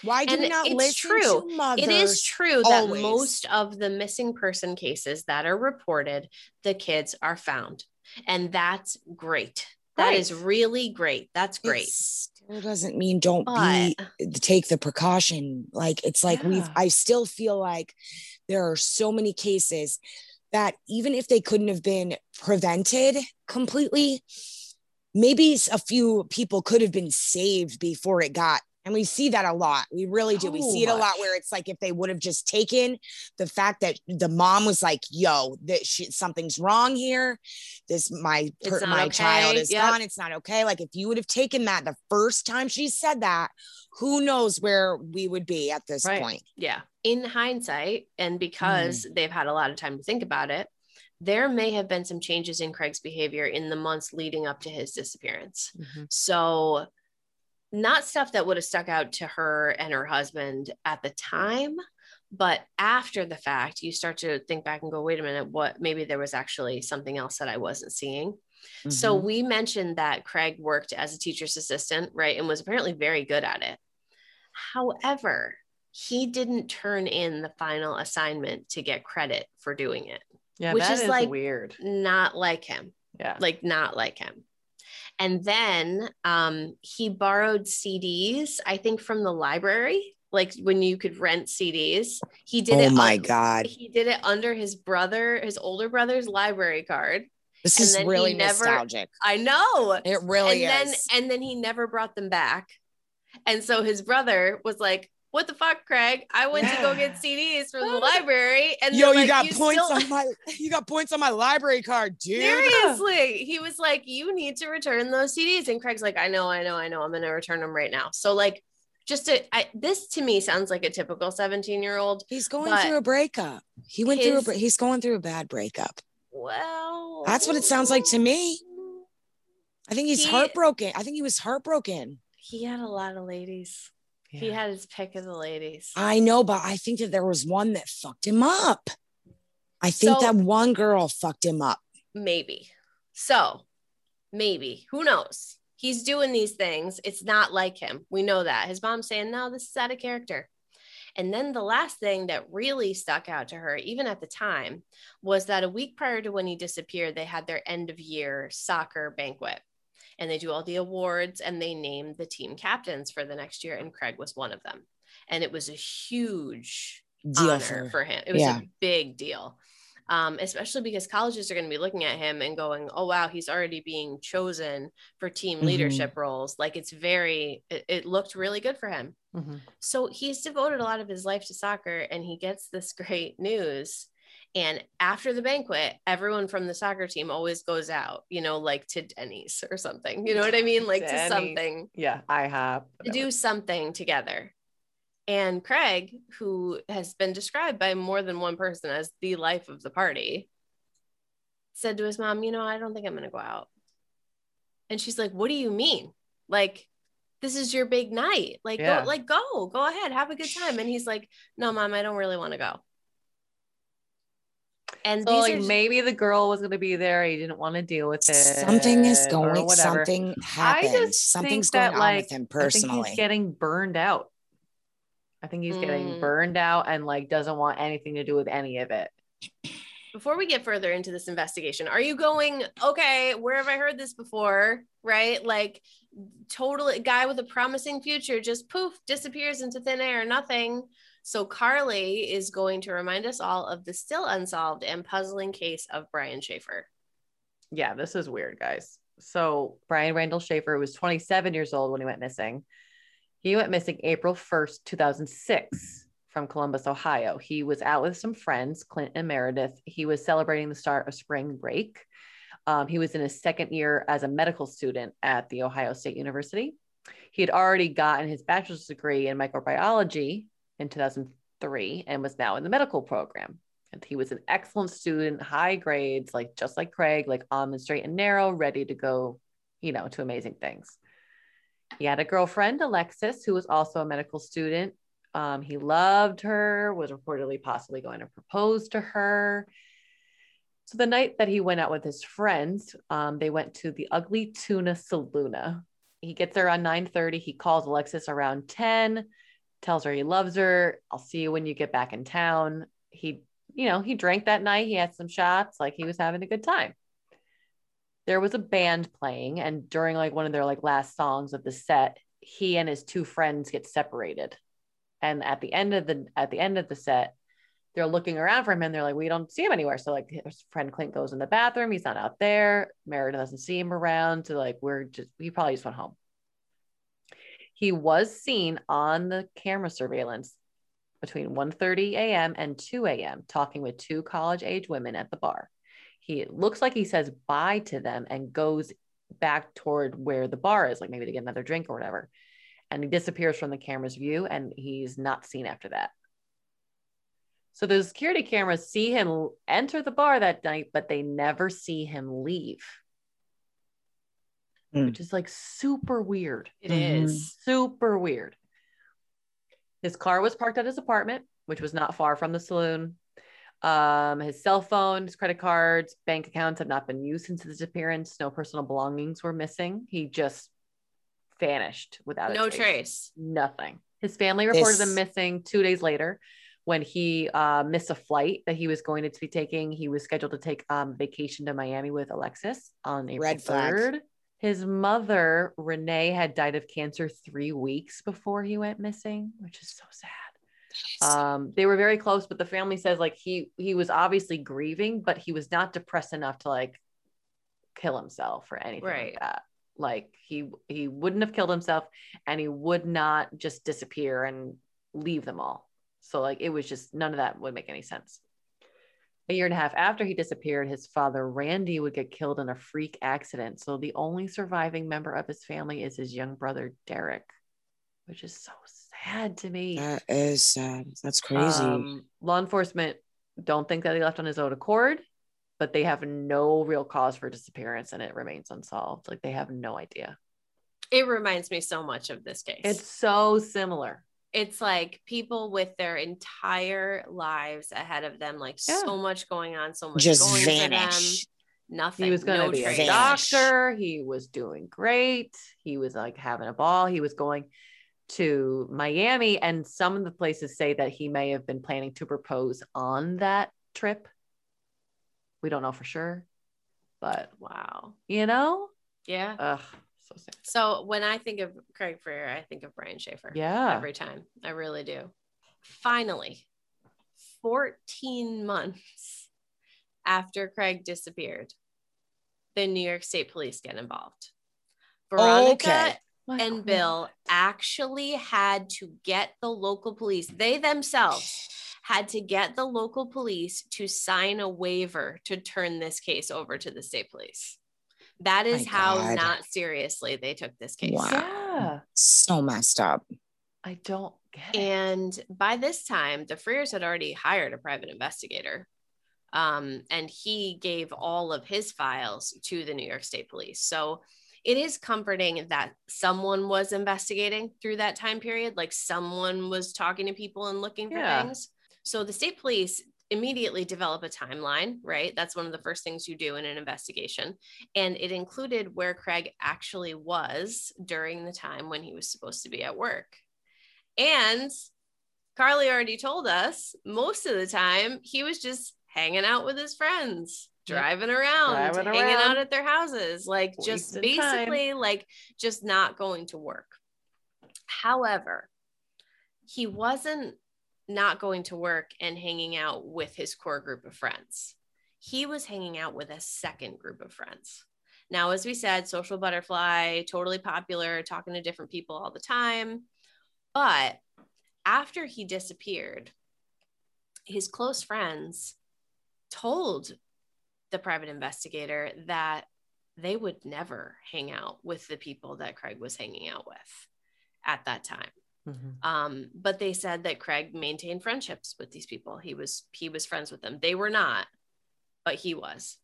Why do And we not it's listen true. to mothers? It is true that always. most of the missing person cases that are reported, the kids are found. And that's great. That Right. is really great. That's It great. still doesn't mean don't But be take the precaution. Like it's like we've I still feel like there are so many cases that even if they couldn't have been prevented completely, maybe a few people could have been saved before it got. And we see that a lot. We really do. we see it a lot where it's like if they would have just taken the fact that the mom was like, "Yo, that shit, something's wrong here. This my per, my child is Yep. gone. It's not okay." Like if you would have taken that the first time she said that, who knows where we would be at this Right. point? yeah, in hindsight, and because Mm. they've had a lot of time to think about it, there may have been some changes in Craig's behavior in the months leading up to his disappearance. Mhm. So, not stuff that would have stuck out to her and her husband at the time, but after the fact, you start to think back and go, wait a minute, what maybe there was actually something else that I wasn't seeing. So, Mm-hmm. we mentioned that Craig worked as a teacher's assistant, right? And was apparently very good at it. However, he didn't turn in the final assignment to get credit for doing it. Yeah, Which is like- weird. Not like him Yeah. like not like him. And then um, he borrowed CDs, I think, from the library, like when you could rent CDs. He did oh it. my un- god, He did it under his brother, his older brother's library card. this and is really never- nostalgic. I know. It really and is. then and then he never brought them back. And so his brother was like, what the fuck, Craig? I went to go get CDs from the library, and Yo, you like, got points still- on my you got points on my library card, dude. Seriously, he was like, "You need to return those CDs," and Craig's like, "I know, I know, I know. I'm gonna return them right now." So like, just to, I, this to me sounds like a typical 17 year old. He's going through a breakup. He went through a his- bre- he's going through a bad breakup. Well, That's what it sounds like to me. I think he's He- heartbroken. I think he was heartbroken. He had a lot of ladies. He had his pick of the ladies. I know, but I think that there was one that fucked him up. I think So- that one girl fucked him up. maybe. So, maybe. Who knows? He's doing these things. It's not like him. We know that. His mom's saying, no, this is out of character. And then the last thing that really stuck out to her, even at the time, was that a week prior to when he disappeared, they had their end of year soccer banquet. And they do all the awards and they named the team captains for the next year. And Craig was one of them. And it was a huge Deal honor for, for, him. It was yeah. a big deal, um, especially because colleges are going to be looking at him and going, "Oh wow, he's already being chosen for team Mhm. leadership roles." Like it's very, it, it looked really good for him. Mhm. So he's devoted a lot of his life to soccer, and he gets this <laughs> great news. And after the banquet, everyone from the soccer team always goes out, you know, like to Denny's or something. You know what I mean? <laughs> Like to something Yeah, I have. to do something together. And Craig, who has been described by more than one person as the life of the party, said to his mom, You know, I don't think I'm going to go out. And she's like, What do you mean? Like, this is your big night. Like, Yeah. go, like, go, go ahead, have a good time. And he's like, No, mom, I don't really want to go. And So like are maybe the girl was gonna be there. He didn't want to deal with it. something is going whatever. something I happened. just Something's think going that, on like, with him I think personally. he's getting burned out. I think he's getting Mm. burned out and like doesn't want anything to do with any of it. before we get further into this investigation, are you going, okay, where have I heard this before? Right? Like, totally guy with a promising future just poof disappears into thin air, nothing. So, Carly is going to remind us all of the still unsolved and puzzling case of Brian Shaffer. Yeah, this is weird, guys. So Brian Randall Shaffer was 27 years old when he went missing. He went missing April 1st, 2006 from Columbus, Ohio. He was out with some friends, Clint and Meredith. He was celebrating the start of spring break. Um, he was in his second year as a medical student at the Ohio State University. He had already gotten his bachelor's degree in microbiology in 2003 and was now in the medical program. And he was an excellent student, high grades, like just like Craig, like on the straight and narrow, ready to go, you know, to amazing things. He had a girlfriend, Alexis, who was also a medical student. Um, he loved her, was reportedly possibly going to propose to her. So the night that he went out with his friends, um, they went to the Ugly Tuna Saloona. He gets there around 9:30. He calls Alexis around 10, tells her he loves her. I'll see you when you get back in town. He, you know, he drank that night. He had some shots, like he was having a good time. There was a band playing, and during like one of their like last songs of the set, he and his two friends get separated. And at the end of the at the end of the set, they're looking around for him and they're like, we don't see him anywhere. So like his friend Clint goes in the bathroom, he's not out there. Meredith doesn't see him around. So like we're just he probably just went home. He was seen on the camera surveillance between 1:30 a.m. and 2 a.m. talking with two college age women at the bar. He looks like he says bye to them and goes back toward where the bar is, like maybe to get another drink or whatever. And he disappears from the camera's view and he's not seen after that. So the security cameras see him enter the bar that night, but they never see him leave, Hmm. which is like super weird. It is. Mhm. Super weird. His car was parked at his apartment, which was not far from the saloon. Um, his cell phone, his credit cards, bank accounts have not been used since his disappearance. No personal belongings were missing. He just vanished without a No trace. Nothing. His family reported This- him missing two days later when he uh, missed a flight that he was going to be taking. He was scheduled to take um, vacation to Miami with Alexis on April Red flag. 3rd. His mother, Renee, had died of cancer three weeks before he went missing, which is so sad. Um, they were very close, but the family says like he he was obviously grieving, but he was not depressed enough to like kill himself or anything Right. like that. Like he he wouldn't have killed himself, and he would not just disappear and leave them all. So like it was just none of that would make any sense. A year and a half after he disappeared, his father Randy would get killed in a freak accident. So the only surviving member of his family is his young brother Derek, which is so sad to me. That is sad. That's crazy. Um, law enforcement don't think that he left on his own accord, but they have no real cause for disappearance and it remains unsolved. Like they have no idea. It reminds me so much of this case. It's so similar. It's like people with their entire lives ahead of them, like Yeah. so much going on, so much Just going vanish. for them. Nothing. He was going to no be a doctor. He was doing great. He was like having a ball. He was going to Miami. And some of the places say that he may have been planning to propose on that trip. We don't know for sure, but Wow. you know, Yeah. ugh, so sad. So when I think of Craig Frear, I think of Brian Shaffer. Yeah. Every time. I really do. Finally, 14 months after Craig disappeared, the New York State Police get involved. Veronica Okay. and Bill actually had to get the local police, they themselves had to get the local police to sign a waiver to turn this case over to the state police. That is My how God. not seriously they took this case. Wow. Yeah. So messed up. I don't get it. And by this time, the Frears had already hired a private investigator. Um, and he gave all of his files to the New York State Police. So it is comforting that someone was investigating through that time period, like someone was talking to people and looking for Yeah. things. So the state police immediately develop a timeline, right? That's one of the first things you do in an investigation. And it included where Craig actually was during the time when he was supposed to be at work. And Carly already told us most of the time he was just hanging out with his friends, driving around, Driving hanging around. out at their houses, like just Wasting time. basically like just not going to work. However, he wasn't not going to work and hanging out with his core group of friends. He was hanging out with a second group of friends. Now, as we said, social butterfly, totally popular, talking to different people all the time. But after he disappeared, his close friends told the private investigator that they would never hang out with the people that Craig was hanging out with at that time. Mhm. Um, but they said that Craig maintained friendships with these people. He was he was friends with them. They were not, but he was.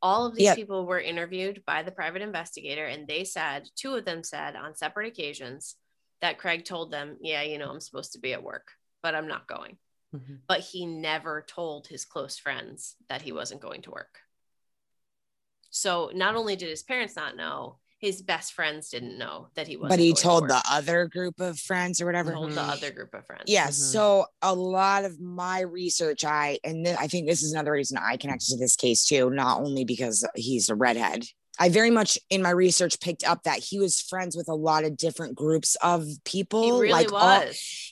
All of these Yeah. people were interviewed by the private investigator, and they said two of them said on separate occasions that Craig told them, "Yeah, you know, I'm supposed to be at work, but I'm not going." Mhm. But he never told his close friends that he wasn't going to work. So not only did his parents not know, his best friends didn't know that he wasn't. But he going to told the other group of friends or whatever. told the Mhm. other group of friends. Yeah. Mhm. So a lot of my research, I and th- I think this is another reason I connected to this case too, not only because he's a redhead. I very much in my research picked up that he was friends with a lot of different groups of people. he really like all-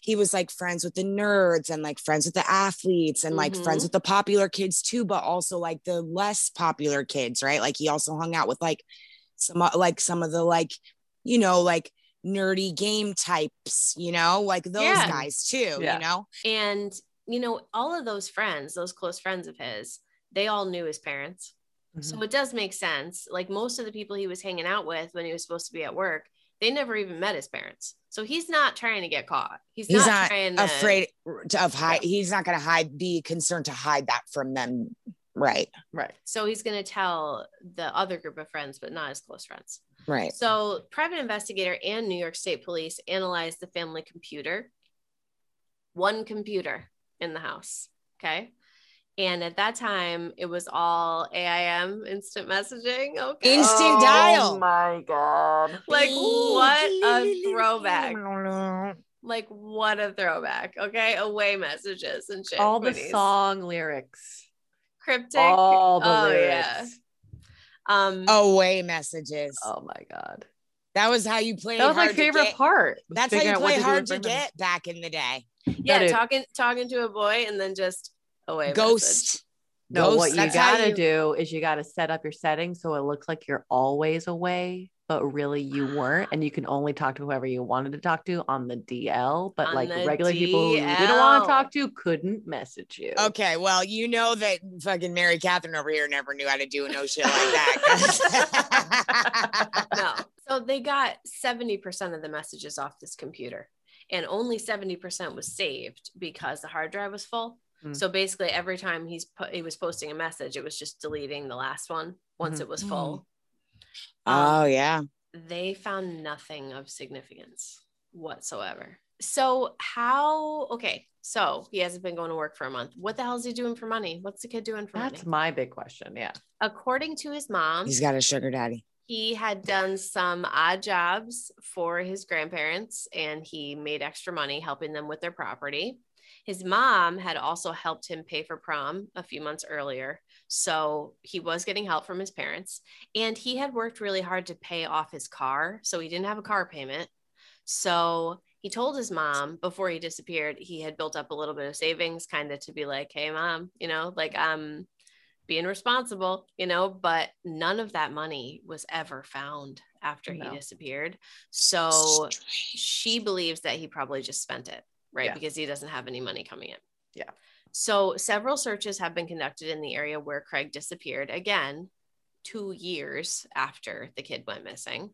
he was like friends with the nerds and like friends with the athletes and like friends Mhm. with the popular kids too, but also like the less popular kids, right? Like he also hung out with like some uh, like some of the like, you know, like nerdy game types, you know, like those Yeah. guys too, Yeah. you know? and you know, all of those friends, those close friends of his, they all knew his parents. So it does make sense. Like most of the people he was hanging out with when he was supposed to be at work, they never even met his parents. So he's not trying to get caught. He's, He's not, not trying Afraid to- of hide, he's not gonna hide, be concerned to hide that from them. Right. right. So he's going to tell the other group of friends, but not his close friends. Right. So, private investigator and New York State Police analyzed the family computer, one computer in the house. Okay. And at that time, it was all AIM instant messaging. Okay. Instant oh, dial. Oh my god. like, what a throwback. <laughs> Like, what a throwback. Okay. Away messages and shit. All the song lyrics. Cryptic. All the oh, lyrics. yeah. Um, Away messages. Oh my god. That was how you played. That was my hard to favorite get. part. That's how you out what play hard in to front of them. get back in the day. yeah, dude. talking talking to a boy and then just away. message. Ghost. No, Ghost, what you that's how gotta you- do is you gotta set up your settings so it looks like you're always away. But really you weren't, and you can only talk to whoever you wanted to talk to on the DL. But On like the regular people who you didn't want to talk to couldn't message you. Okay, well, you know that fucking Mary Catherine over here never knew how to do no shit like that. <laughs> no. So they got 70% of the messages off this computer, and only 70% was saved because the hard drive was full. Hmm. So basically, every time he's put, he was posting a message, it was just deleting the last one once Mhm. it was full. Um, oh yeah. they found nothing of significance whatsoever. So how? Okay, so he hasn't been going to work for a month. What the hell is he doing for money? What's the kid doing for That's money? my big question. Yeah. According to his mom, He's got a sugar daddy. he had done some odd jobs for his grandparents and he made extra money helping them with their property. His mom had also helped him pay for prom a few months earlier. So he was getting help from his parents and he had worked really hard to pay off his car. So he didn't have a car payment. So he told his mom before he disappeared, he had built up a little bit of savings, kind of to be like, hey, mom, you know, like, I'm being responsible, you know, but none of that money was ever found after No. he disappeared. So she believes that he probably just spent it, right? Yeah. Because he doesn't have any money coming in. Yeah. So several searches have been conducted in the area where Craig disappeared again, two years after the kid went missing.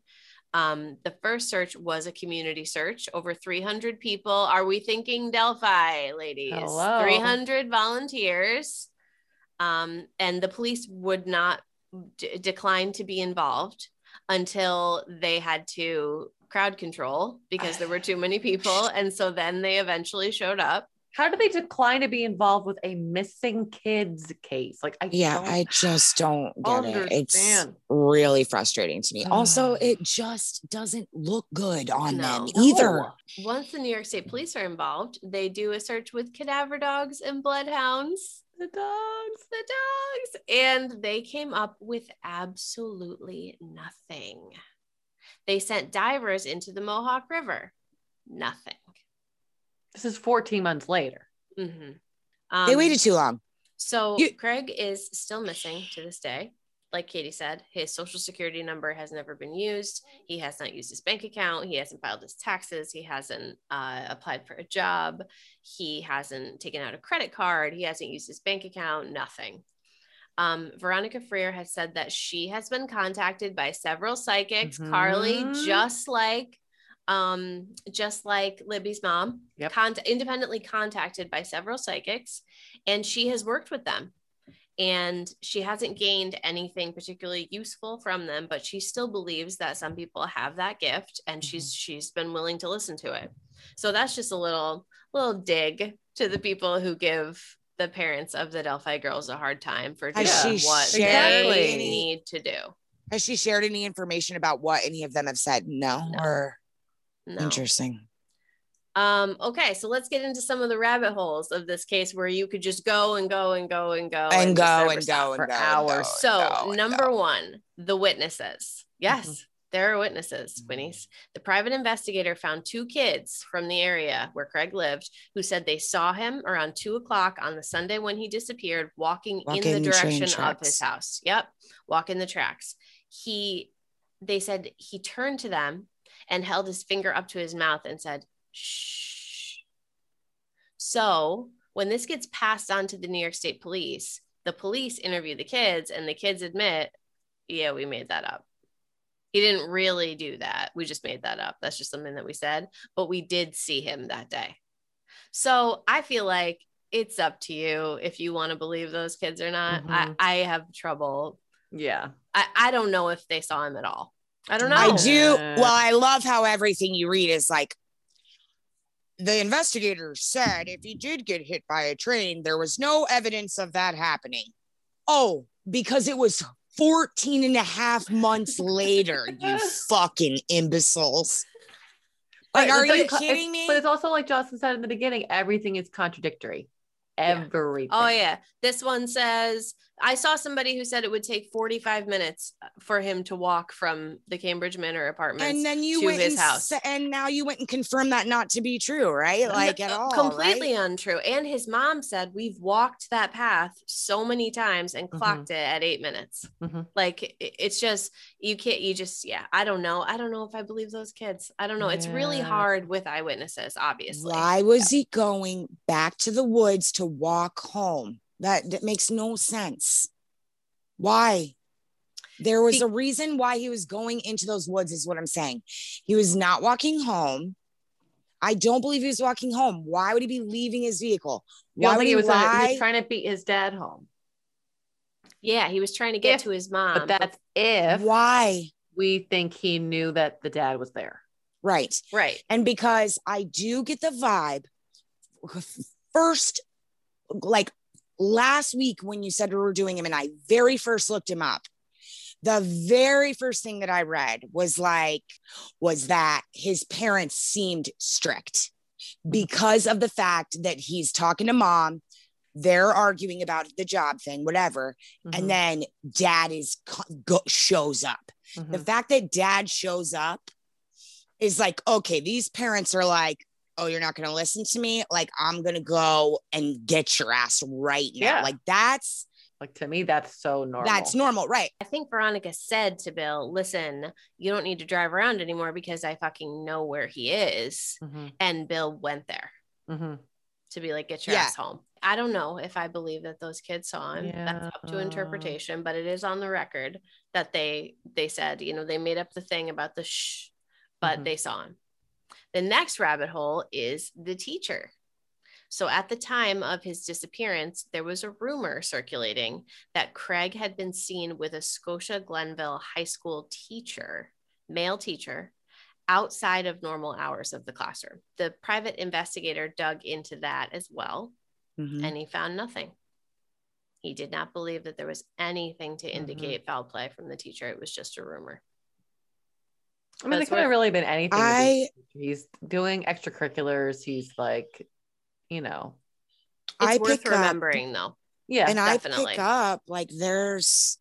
Um, the first search was a community search, over 300 people. Are we thinking Delphi, ladies? Hello. 300 volunteers. Um, and the police would not d- decline to be involved until they had to crowd control because there were too many people. <sighs> And so then they eventually showed up. How do they decline to be involved with a missing kids case? Like, I Yeah, don't I just don't get it. It's really frustrating to me. Also, it just doesn't look good on them No. either. Once the New York State Police are involved, they do a search with cadaver dogs and bloodhounds. the dogs. The dogs. And they came up with absolutely nothing. They sent divers into the Mohawk River. Nothing. This is 14 months later. Mhm. They Um, waited too long. So You- Craig is still missing to this day. Like Katie said, his social security number has never been used. He has not used his bank account. He hasn't filed his taxes. He hasn't uh, applied for a job. He hasn't taken out a credit card. He hasn't used his bank account. Nothing. Um, Veronica Frear has said that she has been contacted by several psychics. Carly, Mhm. just like, um, just like Libby's mom, Yep. con- independently contacted by several psychics and she has worked with them and she hasn't gained anything particularly useful from them but she still believes that some people have that gift and she's she's been willing to listen to it so that's just a little little dig to the people who give the parents of the delphi girls a hard time for doing what shared they any- need to do Has she shared any information about what any of them have said? No. No. Or no interesting. um okay so let's get into some of the rabbit holes of this case where you could just go and go and go and go And just go and go and for go. and hours. go So, go and number one, the witnesses. Yes, Mhm. there are witnesses, Winnies. The private investigator found two kids from the area where Craig lived who said they saw him around two o'clock on the Sunday when he disappeared, walking Walking in the the direction of his house. Yep, walking the tracks. He, they said he turned to them and held his finger up to his mouth and said, shh. So when this gets passed on to the New York State Police, the police interview the kids and the kids admit, yeah, we made that up. He didn't really do that. We just made that up. That's just something that we said, but we did see him that day. So I feel like it's up to you if you want to believe those kids or not. Mhm. I, I have trouble. Yeah. I, I don't know if they saw him at all. I don't know. I do. Well, I love how everything you read is like the investigator said if he did get hit by a train, there was no evidence of that happening. Oh, because it was 14 and a half months later, you <laughs> fucking imbeciles. Like, Right, are you like- kidding me? But it's also like Justin said in the beginning, everything is contradictory. Oh, everything. Oh yeah. This one says I saw somebody who said it would take 45 minutes for him to walk from the Cambridge Manor apartment And then you to went his and, house. and now you went and confirmed that not to be true, right? Like at all, completely right? untrue. And his mom said we've walked that path so many times and Mhm. clocked it at eight minutes. Mhm. Like it's just you can't. You just yeah. I don't know. I don't know if I believe those kids. I don't know. It's really hard with eyewitnesses, obviously. Why was he going back to the woods to walk home? That, that makes no sense. Why? There was a reason why he was going into those woods, is what I'm saying. He was not walking home. I don't believe he was walking home. Why would he be leaving his vehicle? You don't Why would he, he was, gonna- he was trying to beat his dad home. Yeah, he was trying to get If- to his mom. But that's if Why? we think he knew that the dad was there. Right. right. And because I do get the vibe, first, like last week when you said we were doing him, and I very first looked him up, the very first thing that I read was like, was that his parents seemed strict because of the fact that he's talking to mom. They're arguing about the job thing, whatever. Mhm. And then dad is go, shows up the Mhm. fact that dad shows up is like okay these parents are like oh you're not going to listen to me like i'm going to go and get your ass right now Yeah. like that's like to me, that's so normal. that's normal right I think Veronica said to Bill, listen, you don't need to drive around anymore because I fucking know where he is. Mhm. And Bill went there Mhm. to be like, get your Yeah. ass home. I don't know if I believe that those kids saw him. That's up to interpretation, but it is on the record that they they said, you know, they made up the thing about the shh, but Mhm. they saw him. The next rabbit hole is the teacher. So at the time of his disappearance, there was a rumor circulating that Craig had been seen with a Scotia Glenville high school teacher, male teacher, outside of normal hours of the classroom. The private investigator dug into that as well Mhm. and he found nothing. He did not believe that there was anything to indicate foul play from the teacher. It was just a rumor. I mean, it That's could have really been anything. I- He's doing extracurriculars. He's like, you know, It's I worth pick up- remembering, though. yeah. and i definitely. pick up like there's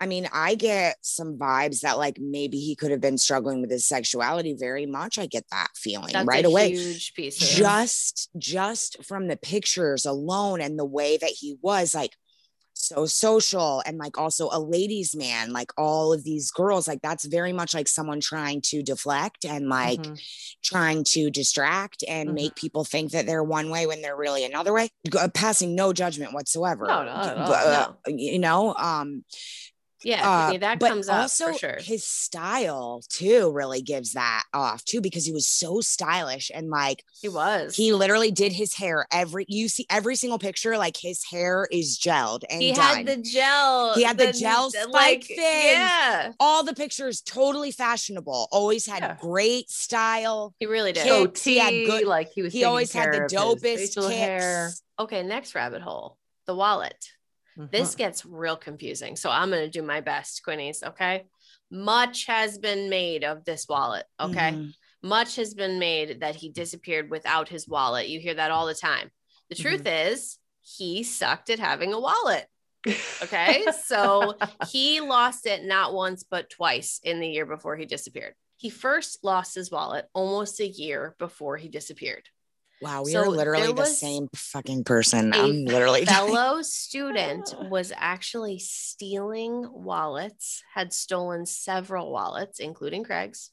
i mean i get some vibes that like maybe he could have been struggling with his sexuality very much i get that feeling That's right a away huge piece of it. just just from the pictures alone and the way that he was like so social and like also a ladies man like all of these girls like that's very much like someone trying to deflect and like Mhm. trying to distract and Mhm. make people think that they're one way when they're really another way uh, passing no judgment whatsoever No, not at all. But, uh, you know um Yeah, uh, yeah, that but comes up also for sure. his style too really gives that off too because he was so stylish and like he was. he literally did his hair every you see every single picture like his hair is gelled and he done. had the gel. He had the gel spike thing. Yeah, all the pictures totally fashionable always had Yeah. great style he really did. Kid- goatee, he had good- like he was. he always had the care of his dopest kicks. hair. Okay, next rabbit hole the wallet. This Mhm. gets real confusing. So I'm going to do my best, Quinnies. Okay. Much has been made of this wallet. Okay. Mhm. Much has been made that he disappeared without his wallet. You hear that all the time. The truth is, he sucked at having a wallet. Okay. <laughs> so he lost it not once, but twice in the year before he disappeared. He first lost his wallet almost a year before he disappeared. Wow we So are literally the same fucking person i'm literally <laughs> fellow student was actually stealing wallets, had stolen several wallets, including Craig's.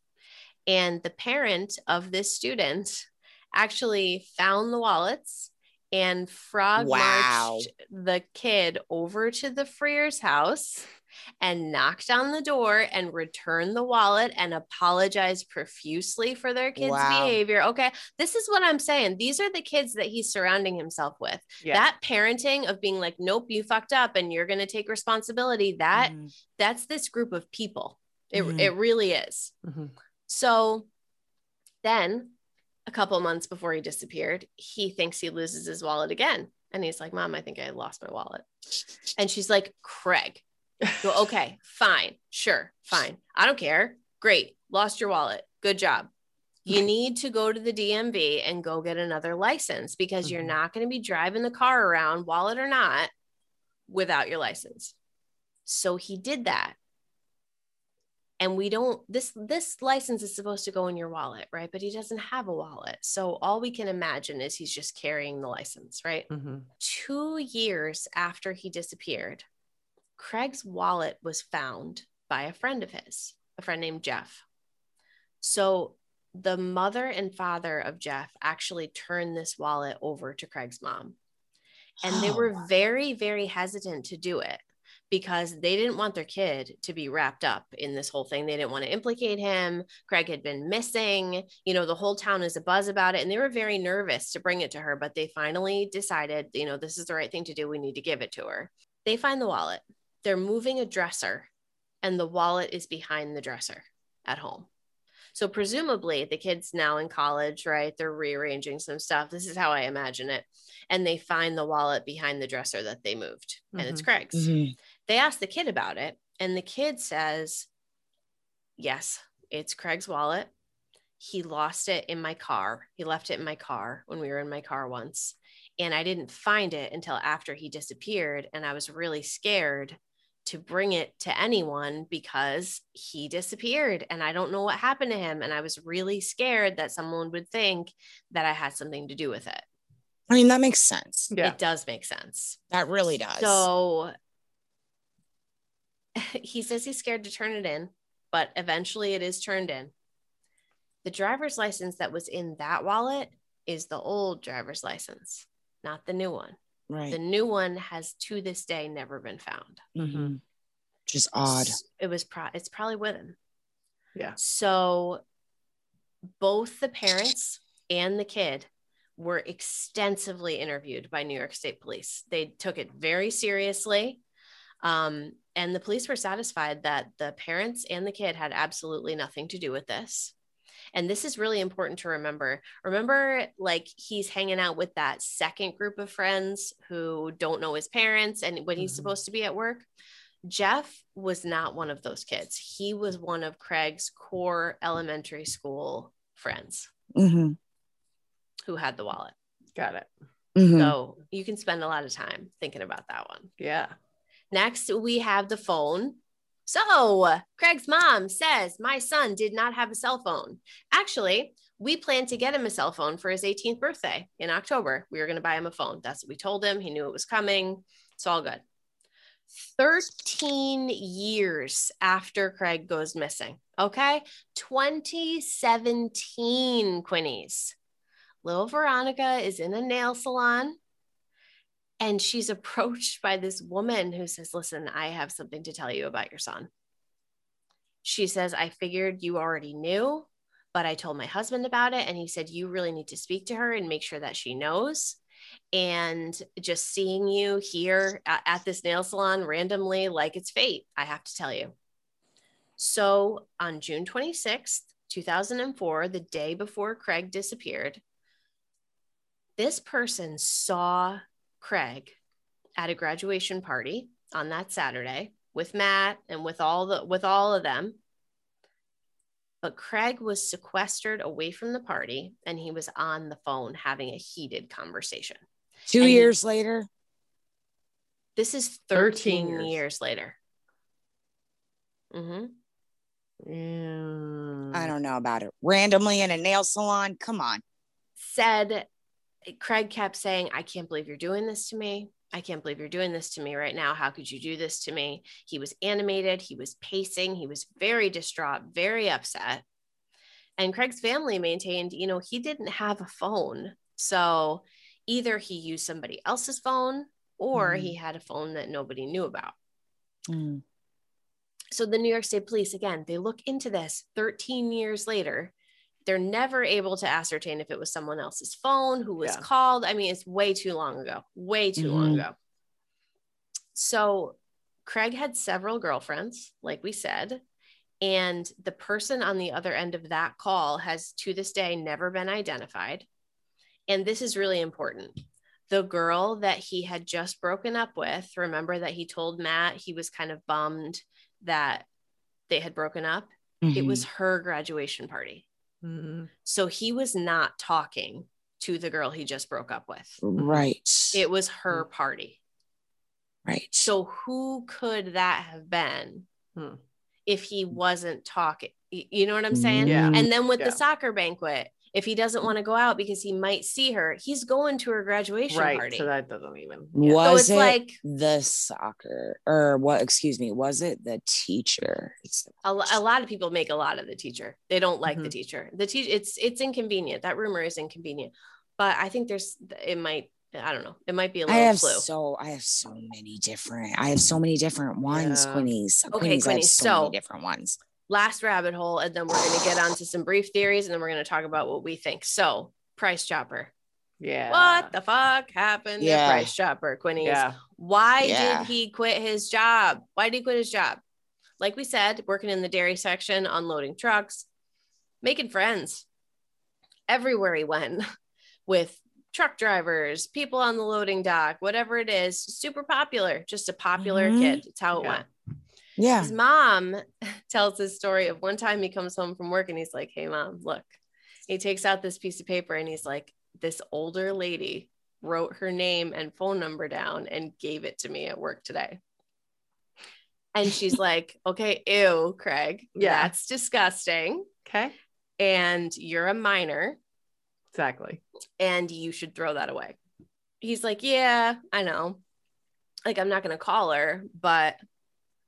And the parent of this student actually found the wallets and frog Wow. marched the kid over to the Frear's house and knocked on the door and returned the wallet and apologized profusely for their kids' Wow. behavior. Okay. This is what I'm saying. These are the kids that he's surrounding himself with Yeah. that parenting of being like nope you fucked up and you're going to take responsibility that Mhm. that's this group of people it, Mhm. it really is Mhm. so then a couple months before he disappeared he thinks he loses his wallet again and he's like mom i think i lost my wallet and she's like craig go okay fine sure fine i don't care great lost your wallet good job you need to go to the DMV and go get another license because you're Mhm. not going to be driving the car around, wallet or not, without your license. So he did that. And we don't this this license is supposed to go in your wallet, right? But he doesn't have a wallet. So all we can imagine is he's just carrying the license, right? Mhm. two years after he disappeared, Craig's wallet was found by a friend of his, a friend named Jeff. So the mother and father of Jeff actually turned this wallet over to Craig's mom. And they Oh, were very, very hesitant to do it because they didn't want their kid to be wrapped up in this whole thing. They didn't want to implicate him. Craig had been missing. You know, the whole town is a buzz about it. And they were very nervous to bring it to her, but they finally decided, you know, this is the right thing to do. We need to give it to her. They find the wallet. They're moving a dresser, and the wallet is behind the dresser at home. So presumably the kid's now in college, right? They're rearranging some stuff. This is how I imagine it. And they find the wallet behind the dresser that they moved, and it's Craig's. Mhm. They ask the kid about it, and the kid says, Yes, it's Craig's wallet. He lost it in my car. He left it in my car when we were in my car once. And I didn't find it until after he disappeared. And I was really scared to bring it to anyone because he disappeared and I don't know what happened to him. And I was really scared that someone would think that I had something to do with it. I mean, that makes sense. Yeah. It does make sense. That really does. So <laughs> he says he's scared to turn it in, but eventually it is turned in. The driver's license that was in that wallet is the old driver's license, not the new one. Right. The new one has to this day never been found. Mhm. Just odd. It was pro- it's probably with him. Yeah. So both the parents and the kid were extensively interviewed by New York State Police. They took it very seriously. Um, and the police were satisfied that the parents and the kid had absolutely nothing to do with this. And this is really important to remember. Remember, like he's hanging out with that second group of friends who don't know his parents and when he's Mhm. supposed to be at work. Jeff was not one of those kids. He was one of Craig's core elementary school friends Mhm. who had the wallet. Got it. Mhm. So you can spend a lot of time thinking about that one. Yeah. Next, we have the phone. So, Craig's mom says, My son did not have a cell phone. Actually, we planned to get him a cell phone for his 18th birthday in October. We were going to buy him a phone. That's what we told him. He knew it was coming. It's all good. 13 years after Craig goes missing. Okay. 2017, Quinnies. Little Veronica is in a nail salon and she's <laughs> approached by this woman who says, Listen, I have something to tell you about your son. She says, I figured you already knew, but I told my husband about it. And he said, You really need to speak to her and make sure that she knows. And just seeing you here at, this nail salon randomly, like it's fate, I have to tell you. So on June 26th, 2004, the day before Craig disappeared, this person saw Craig at a graduation party on that Saturday with Matt and with all the with all of them. But Craig was sequestered away from the party and he was on the phone having a heated conversation. Two and- years later. This is 13 13, years. years. later. hmm Mm. I don't know about it. Randomly in a nail salon. Come on. Said Craig kept saying, I can't believe you're doing this to me. I can't believe you're doing this to me right now. How could you do this to me? He was animated, he was pacing, he was very distraught, very upset. And Craig's family maintained, you know, he didn't have a phone. So either he used somebody else's phone or Mhm. he had a phone that nobody knew about. Mm. So the New York State Police, again, they look into this 13 years later. They're never able to ascertain if it was someone else's phone who was Yeah. called. I mean, it's way too long ago, way too long Mhm. ago. So Craig had several girlfriends, like we said, and the person on the other end of that call has to this day never been identified. And this is really important. The girl that he had just broken up with, remember that he told Matt he was kind of bummed that they had broken up? It Mhm. was her graduation party. Mhm. So he was not talking to the girl he just broke up with. Right. It was her party. right. So who could that have been Hmm. if he wasn't talking? You know what I'm saying? Yeah. And then with Yeah. the soccer banquet, if he doesn't want to go out because he might see her, he's going to her graduation Right. party. So that doesn't even. so was it's it like the soccer or what? Excuse me. Was it the teacher? A, a lot of people make a lot of the teacher. They don't like the Mhm. teacher. The teacher, it's it's inconvenient. That rumor is inconvenient. But I think there's it might I don't know. It might be a little I have flu. so I have so many different. I have so many different ones, Yeah. Quinnies. Okay, Quinnies, I have Quinnies, so, so- many different ones. Last rabbit hole, and then we're gonna get on to some brief theories, and then we're gonna talk about what we think. So, Price Chopper. Yeah. What the fuck happened Yeah. to Price Chopper, Quinnies? Yeah. Why Yeah. did he quit his job? Why did he quit his job? Like we said, working in the dairy section, unloading trucks, making friends everywhere he went <laughs> with truck drivers, people on the loading dock, whatever it is, super popular, just a popular Mhm. kid. It's how it Yeah. went. Yeah. His mom <laughs> tells this story of one time he comes home from work and he's like, Hey, mom, look. He takes out this piece of paper and he's like, This older lady wrote her name and phone number down and gave it to me at work today. And she's <laughs> like, Okay, ew, Craig. Yeah. That's disgusting. Okay. And you're a minor Exactly. and you should throw that away. He's like, Yeah, I know. Like, I'm not going to call her, but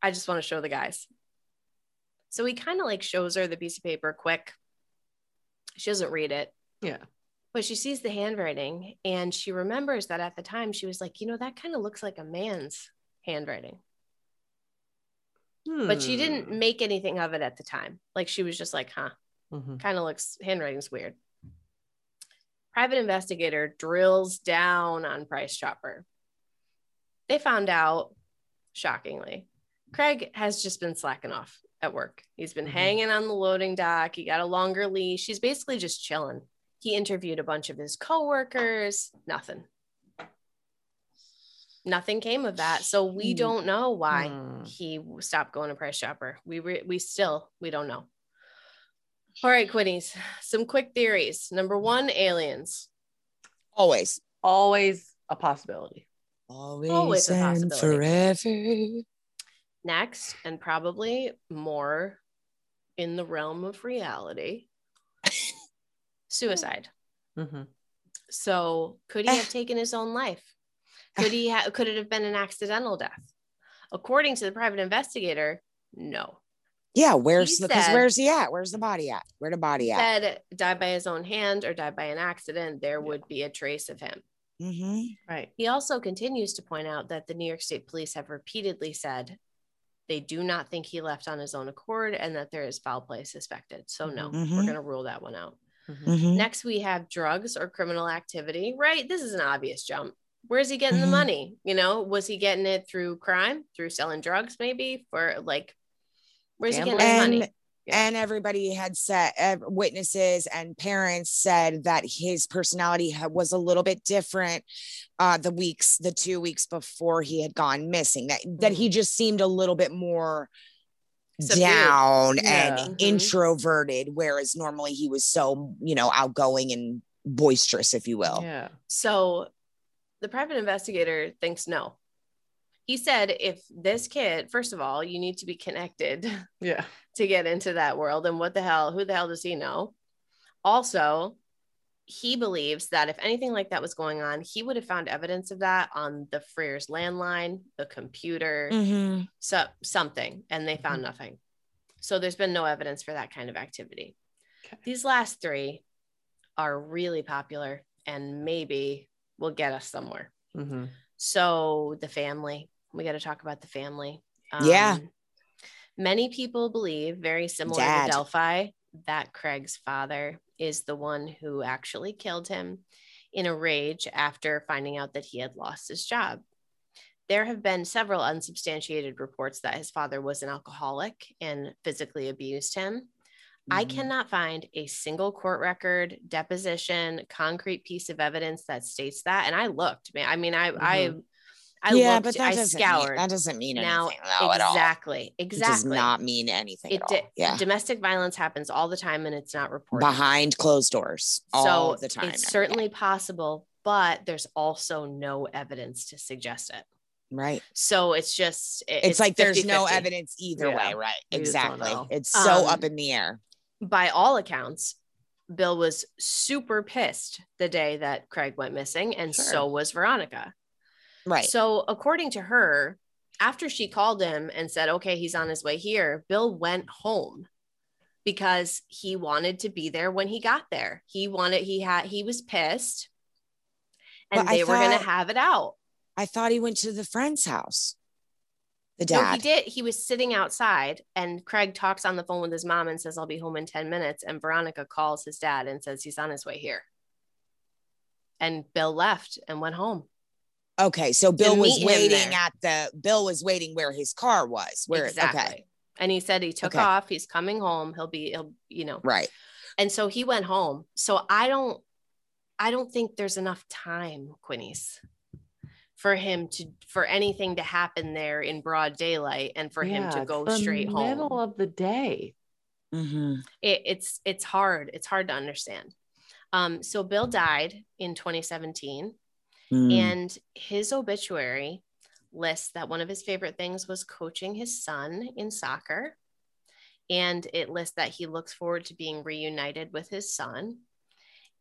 I just want to show the guys. So he kind of like shows her the piece of paper quick. She doesn't read it, Yeah. but she sees the handwriting and she remembers that at the time she was like, You know, that kind of looks like a man's handwriting. But she didn't Hmm. make anything of it at the time. Like, she was just like, Huh, Mhm. kind of looks handwriting's weird. Private investigator drills down on Price Chopper. They found out, shockingly, Craig has just been slacking off at work. He's been Mhm. hanging on the loading dock. He got a longer leash. He's basically just chilling. He interviewed a bunch of his coworkers. Nothing. Nothing came of that. So we don't know why Hmm. he stopped going to Price Chopper. We re- we still we don't know. All right, Quinnies. Some quick theories. Number one, aliens. Always. Always a possibility. Always, Always a and possibility. forever. Next, and probably more in the realm of reality, <laughs> suicide. Mhm. So could he have taken his own life? Could he ha- could it have been an accidental death? According to the private investigator, no. Yeah, where's He the because said- where's he at? Where's the body at? Where the body at? Said died by his own hand or died by an accident, there would be a trace of him. hmm Right. He also continues to point out that the New York State Police have repeatedly said they do not think he left on his own accord and that there is foul play suspected. So, no, we're Mhm. going to rule that one out. Mhm. hmm Next, we have drugs or criminal activity, right? This is an obvious jump. Where's he getting the Mhm. money? You know, was he getting it through crime, through selling drugs, maybe? For like, where's he getting his money? Yeah. and everybody had said witnesses and parents said that his personality ha- was a little bit different uh the weeks the two weeks before he had gone missing that that he just seemed a little bit more Subdued. down Yeah. and Mhm. introverted whereas normally he was so you know outgoing and boisterous if you will Yeah. So the private investigator thinks no. He said if this kid, first of all, you need to be connected <laughs> Yeah. to get into that world. And what the hell, who the hell does he know? Also, he believes that if anything like that was going on, he would have found evidence of that on the Frear's landline, the computer, Mhm. so something, and they found Mhm. nothing. So there's been no evidence for that kind of activity. Okay. These last three are really popular and maybe will get us somewhere. Mhm. So the family, we got to talk about the family. Yeah. Many people believe, very similar Dad. to Delphi, that Craig's father is the one who actually killed him in a rage after finding out that he had lost his job. There have been several unsubstantiated reports that his father was an alcoholic and physically abused him. I Mhm. cannot find a single court record, deposition, concrete piece of evidence that states that. And I looked. I mean, I I I yeah, looked, but that I doesn't scoured. Mean, that doesn't mean now anything all. exactly, It does exactly. not mean anything it Yeah, domestic violence happens all the time and it's not reported. behind closed doors all so the time. it's certainly day. possible, but there's also no evidence to suggest it. right. So it's just it- It's, like there's no 50-50. evidence either Yeah, way, right? we Exactly. It's so Um, up in the air. By all accounts, Bill was super pissed the day that Craig went missing, and Sure. so was Veronica. Right. So, according to her, after she called him and said, okay, he's on his way here, Bill went home because he wanted to be there when he got there. He wanted, he had, he was pissed and But they were going to have it out. I thought he went to the friend's house. The dad. No, he did. He was sitting outside and Craig talks on the phone with his mom and says, I'll be home in 10 minutes. And Veronica calls his dad and says he's on his way here. And Bill left and went home. Okay, so Bill was waiting at the Bill was waiting where his car was. Where exactly. okay, And he said he took Okay. off. He's coming home. He'll be, he'll, you know, right. and so he went home so i don't i don't think there's enough time quinnies for him to for anything to happen there in broad daylight and for him to go the straight middle home Middle of the day. Mm-hmm. it, it's it's hard it's hard to understand um so bill died in 2017 Mm. and his obituary lists that one of his favorite things was coaching his son in soccer. And it lists that he looks forward to being reunited with his son.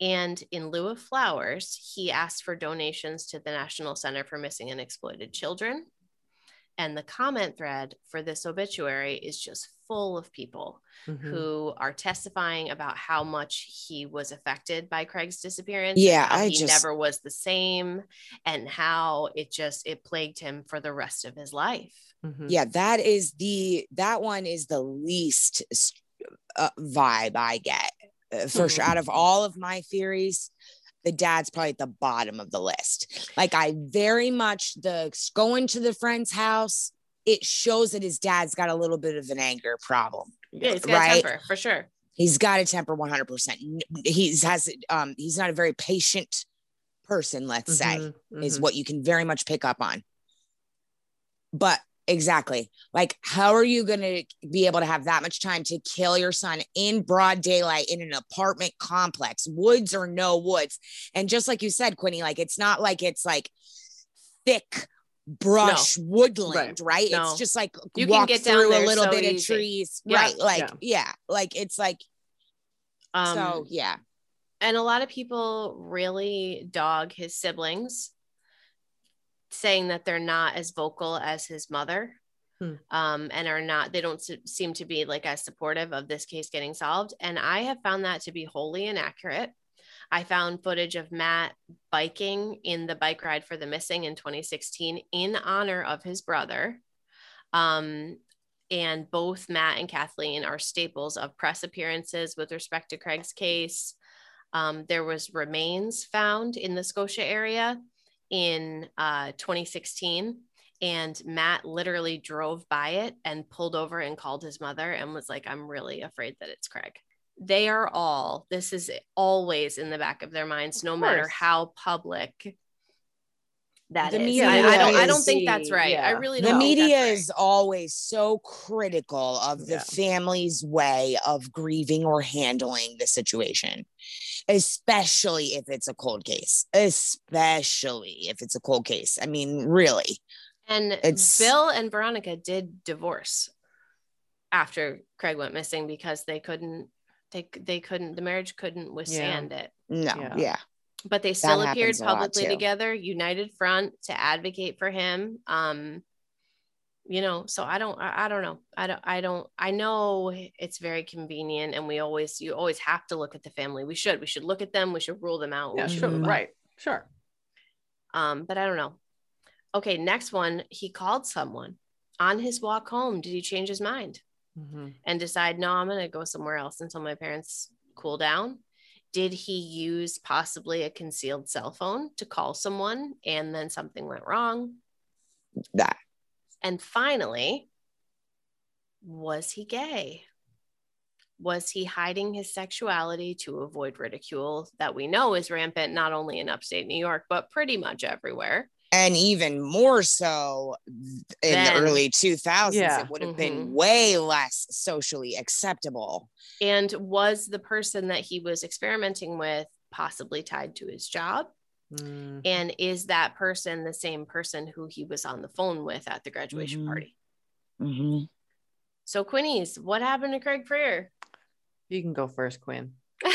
And in lieu of flowers he asked for donations to the national center for missing and exploited children and the comment thread for this obituary is just full of people Mhm. who are testifying about how much he was affected by Craig's disappearance. Yeah, I he just- never was the same, and how it just it plagued him for the rest of his life. Mhm. yeah, that is the that one is the least uh, vibe I get uh, for sure. Out of all of my theories, the dad's probably at the bottom of the list. Like I very much the going to the friend's house. It shows that his dad's got a little bit of an anger problem. Yeah, he's got Right. a temper for sure. He's got a temper 100%. He's has um he's not a very patient person, let's say. Mhm, is mhm. what you can very much pick up on. But exactly, like, how are you going to be able to have that much time to kill your son in broad daylight in an apartment complex, woods or no woods? And just like you said, Quinny, like, it's not like it's like thick brush woodland, right? No. It's just like You can walk get down through a little so bit of trees, Yeah. right? Like, Yeah. yeah. like it's like, Um, so yeah. and a lot of people really dog his siblings saying that they're not as vocal as his mother Hmm. um, and are not they don't se- seem to be like as supportive of this case getting solved and i have found that to be wholly inaccurate i found footage of matt biking in the bike ride for the missing in 2016 in honor of his brother um, and both Matt and Kathleen are staples of press appearances with respect to Craig's case. Um, there was remains found in the Scotia area in uh, 2016, and Matt literally drove by it and pulled over and called his mother and was like, "I'm really afraid that it's Craig." They are all. This is always in the back of their minds, no matter how public that The is. media I, I don't. I don't think that's right. I really don't. The media that's right. is always so critical of the Yeah. family's way of grieving or handling the situation especially if it's a cold case especially if it's a cold case i mean really And It's- Bill and Veronica did divorce after Craig went missing because they couldn't they they couldn't the marriage couldn't withstand it. no Yeah. Yeah, But they still appeared happens a lot, publicly together, united front to advocate for him. Um you know, so I don't I, I don't know. I don't I don't I know it's very convenient and we always you always have to look at the family. We should. We should look at them. We should rule them out. Yeah, sure. Right. Sure. Um, but I don't know. Okay, next one. He called someone on his walk home. Did he change his mind Mhm. and decide, no, I'm going to go somewhere else until my parents cool down? Did he use possibly a concealed cell phone to call someone and then something went wrong? that And finally, was he gay? Was he hiding his sexuality to avoid ridicule that we know is rampant not only in upstate New York, but pretty much everywhere? And even more so in Then. the early 2000s Yeah. it would have Mhm. been way less socially acceptable And was the person that he was experimenting with possibly tied to his job? Mm. And is that person the same person who he was on the phone with at the graduation Mhm. party? Mhm. So, Quinnies, what happened to Craig Frear? You can go first, Quinn. <laughs>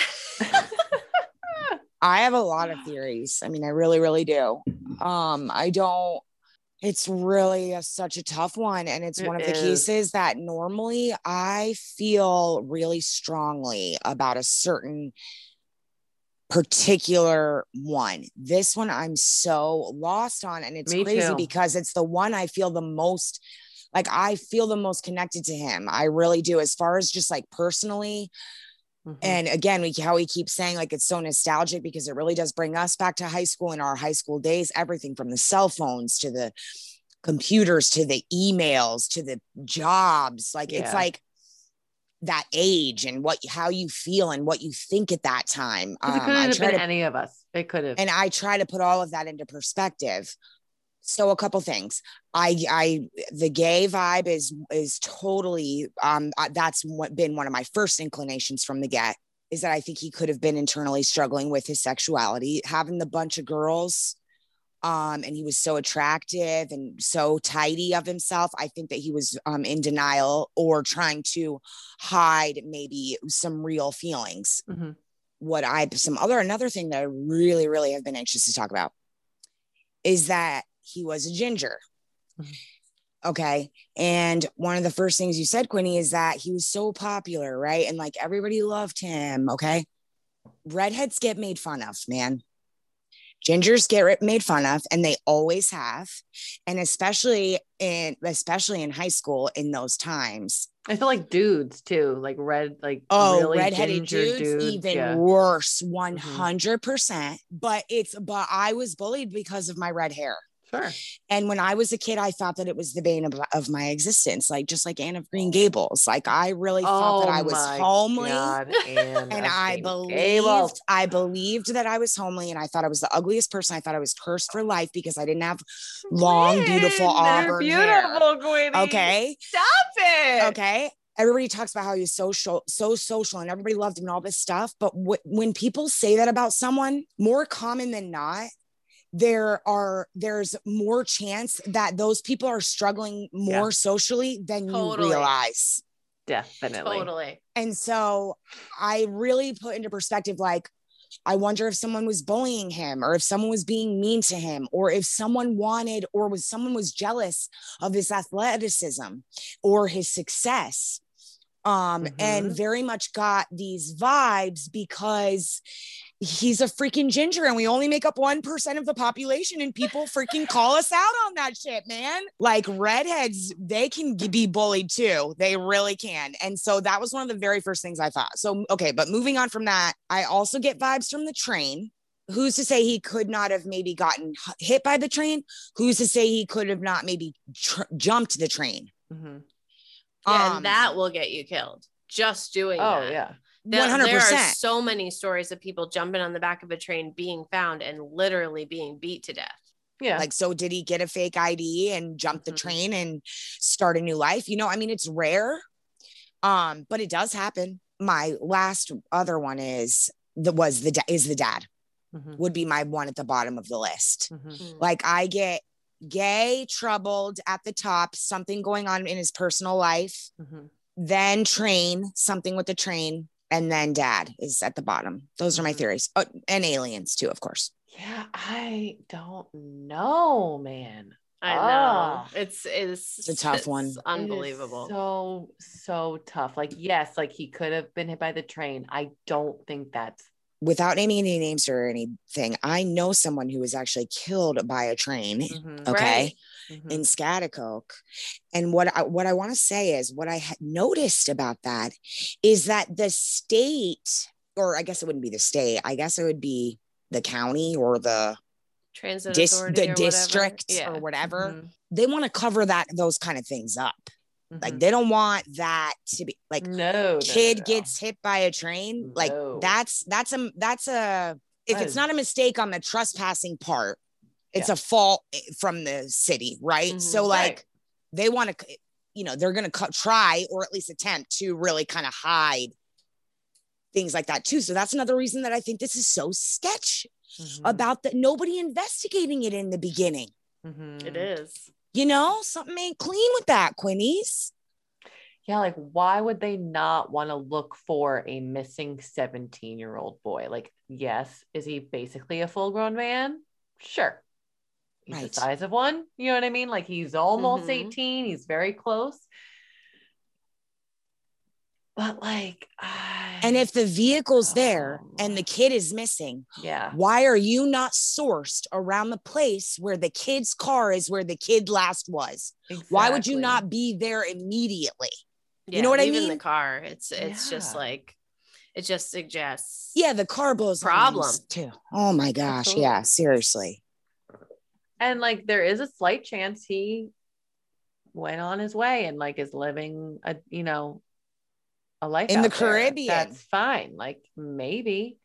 i have a lot of theories i mean i really really do um i don't it's really a, such a tough one and it's It one of the is. cases that normally i feel really strongly about a certain particular one this one i'm so lost on and it's Me crazy too. because it's the one i feel the most like i feel the most connected to him i really do as far as just like personally Mhm. and again, we how we keep saying like it's so nostalgic because it really does bring us back to high school and our high school days, everything from the cell phones to the computers to the emails to the jobs. Like it's like that age and what how you feel and what you think at that time. 'Cause it Um, could have been to any of us. It could have. and I try to put all of that into perspective. So a couple things. I I the gay vibe is is totally um that's what been one of my first inclinations from the get is that I think he could have been internally struggling with his sexuality, having the bunch of girls um and he was so attractive and so tidy of himself. I think that he was um in denial or trying to hide maybe some real feelings Mhm. what I some other another thing that I really really have been anxious to talk about is that he was a ginger. Okay. And one of the first things you said, Quinny, is that he was so popular, right? And like everybody loved him. Okay. Redheads get made fun of, man. Gingers get made fun of, and they always have. And especially in especially in high school in those times. I feel like dudes too, like red, like Oh, really redheaded ginger dudes, even yeah. Mm-hmm. worse, one hundred percent. But it's but I was bullied because of my red hair, Sure. and when I was a kid, I thought that it was the bane of, of my existence, like just like Anne of Green Gables. Like I really thought that oh I was Oh homely. God, <laughs> And I believed, Gables. I believed that I was homely, and I thought I was the ugliest person. I thought I was cursed for life because I didn't have long, beautiful auburn hair. beautiful. Okay, Stop it. okay everybody talks about how he was social so social and everybody loved him and all this stuff but wh- when people say that about someone more common than not there are there's more chance that those people are struggling more Yeah. socially than Totally. you realize Definitely. Totally. and so I really put into perspective like, I wonder if someone was bullying him or if someone was being mean to him or if someone wanted or was someone was jealous of his athleticism or his success. Um, and Mhm. very much got these vibes because he's a freaking ginger and we only make up 1% of the population and people freaking call us out on that shit man like redheads they can be bullied too they really can and so that was one of the very first things i thought so okay but moving on from that i also get vibes from the train who's to say he could not have maybe gotten hit by the train who's to say he could have not maybe tr- jumped the train Mhm. Yeah, Um, and that will get you killed. Just doing Oh that. yeah. There- One hundred There are so many stories of people jumping on the back of a train, being found, and literally being beat to death. Yeah. Like, so did he get a fake ID and jump the Mhm. train and start a new life? You know, I mean, it's rare, um, but it does happen. My last other one is the was the da- is the dad Mhm. would be my one at the bottom of the list. Mhm. Like, I get gay, troubled at the top, something going on in his personal life, Mhm. then train, something with the train, and then dad is at the bottom. Those are my Mhm. theories, oh, and aliens too, of course. Yeah, I don't know, man. I know. Ah. It's it's It's a tough it's one. Unbelievable. so so tough. Like yes, like he could have been hit by the train. I don't think that's without naming any names or anything, I know someone who was actually killed by a train. Mhm. Okay. Mhm. In Schaghticoke. And what I what I want to say is what I had noticed about that is that the state, or I guess it wouldn't be the state, I guess it would be the county or the Transit dis- or the whatever. district Yeah. or whatever. Mhm. They want to cover that those kind of things up. Like Mhm. they don't want that to be like no, no, no, kid no. gets hit by a train like that's that's a that's a if That it's is- not a mistake on the trespassing part It's a fault from the city, right? Mhm. so like Right. they want to you know, they're going to try or at least attempt to really kind of hide things like that too. So that's another reason that I think this is so sketch Mhm. about that nobody investigating it in the beginning. Mhm. It is. You know, something ain't clean with that, Quinnies. Yeah, like why would they not want to look for a missing 17 year old boy? Like, yes, is he basically a full grown man? Sure. He's Right. the size of one. You know what I mean? Like he's almost Mhm. 18, he's very close. But like, And if the vehicle's there Oh. and the kid is missing, yeah, why are you not sourced around the place where the kid's car is where the kid last was? Why would you not be there immediately? Yeah, know what I leaving mean? the car. It's it's just like it just suggests. Yeah, the car blows on Problem. too. Oh my gosh. Absolutely. <laughs> Yeah, seriously. And like, there is a slight chance he went on his way and like is living a, you know, a life In the there. Caribbean. That's fine. Like, maybe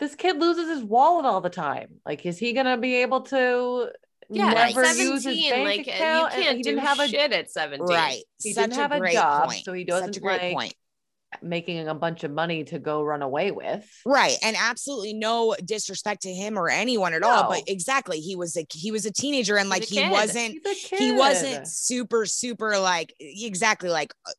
this kid loses his wallet all the time. Like, is he gonna be able to Yeah, at never use his 17, bank like account? you can't he do didn't have a shit at 17. Right. He Such didn't have a a job, point. so he doesn't a great like- point. Making a bunch of money to go run away with. Right. And absolutely no disrespect to him or anyone at all. But exactly. He was a he was a teenager and like he wasn't He's a kid. he wasn't super super like exactly like uh,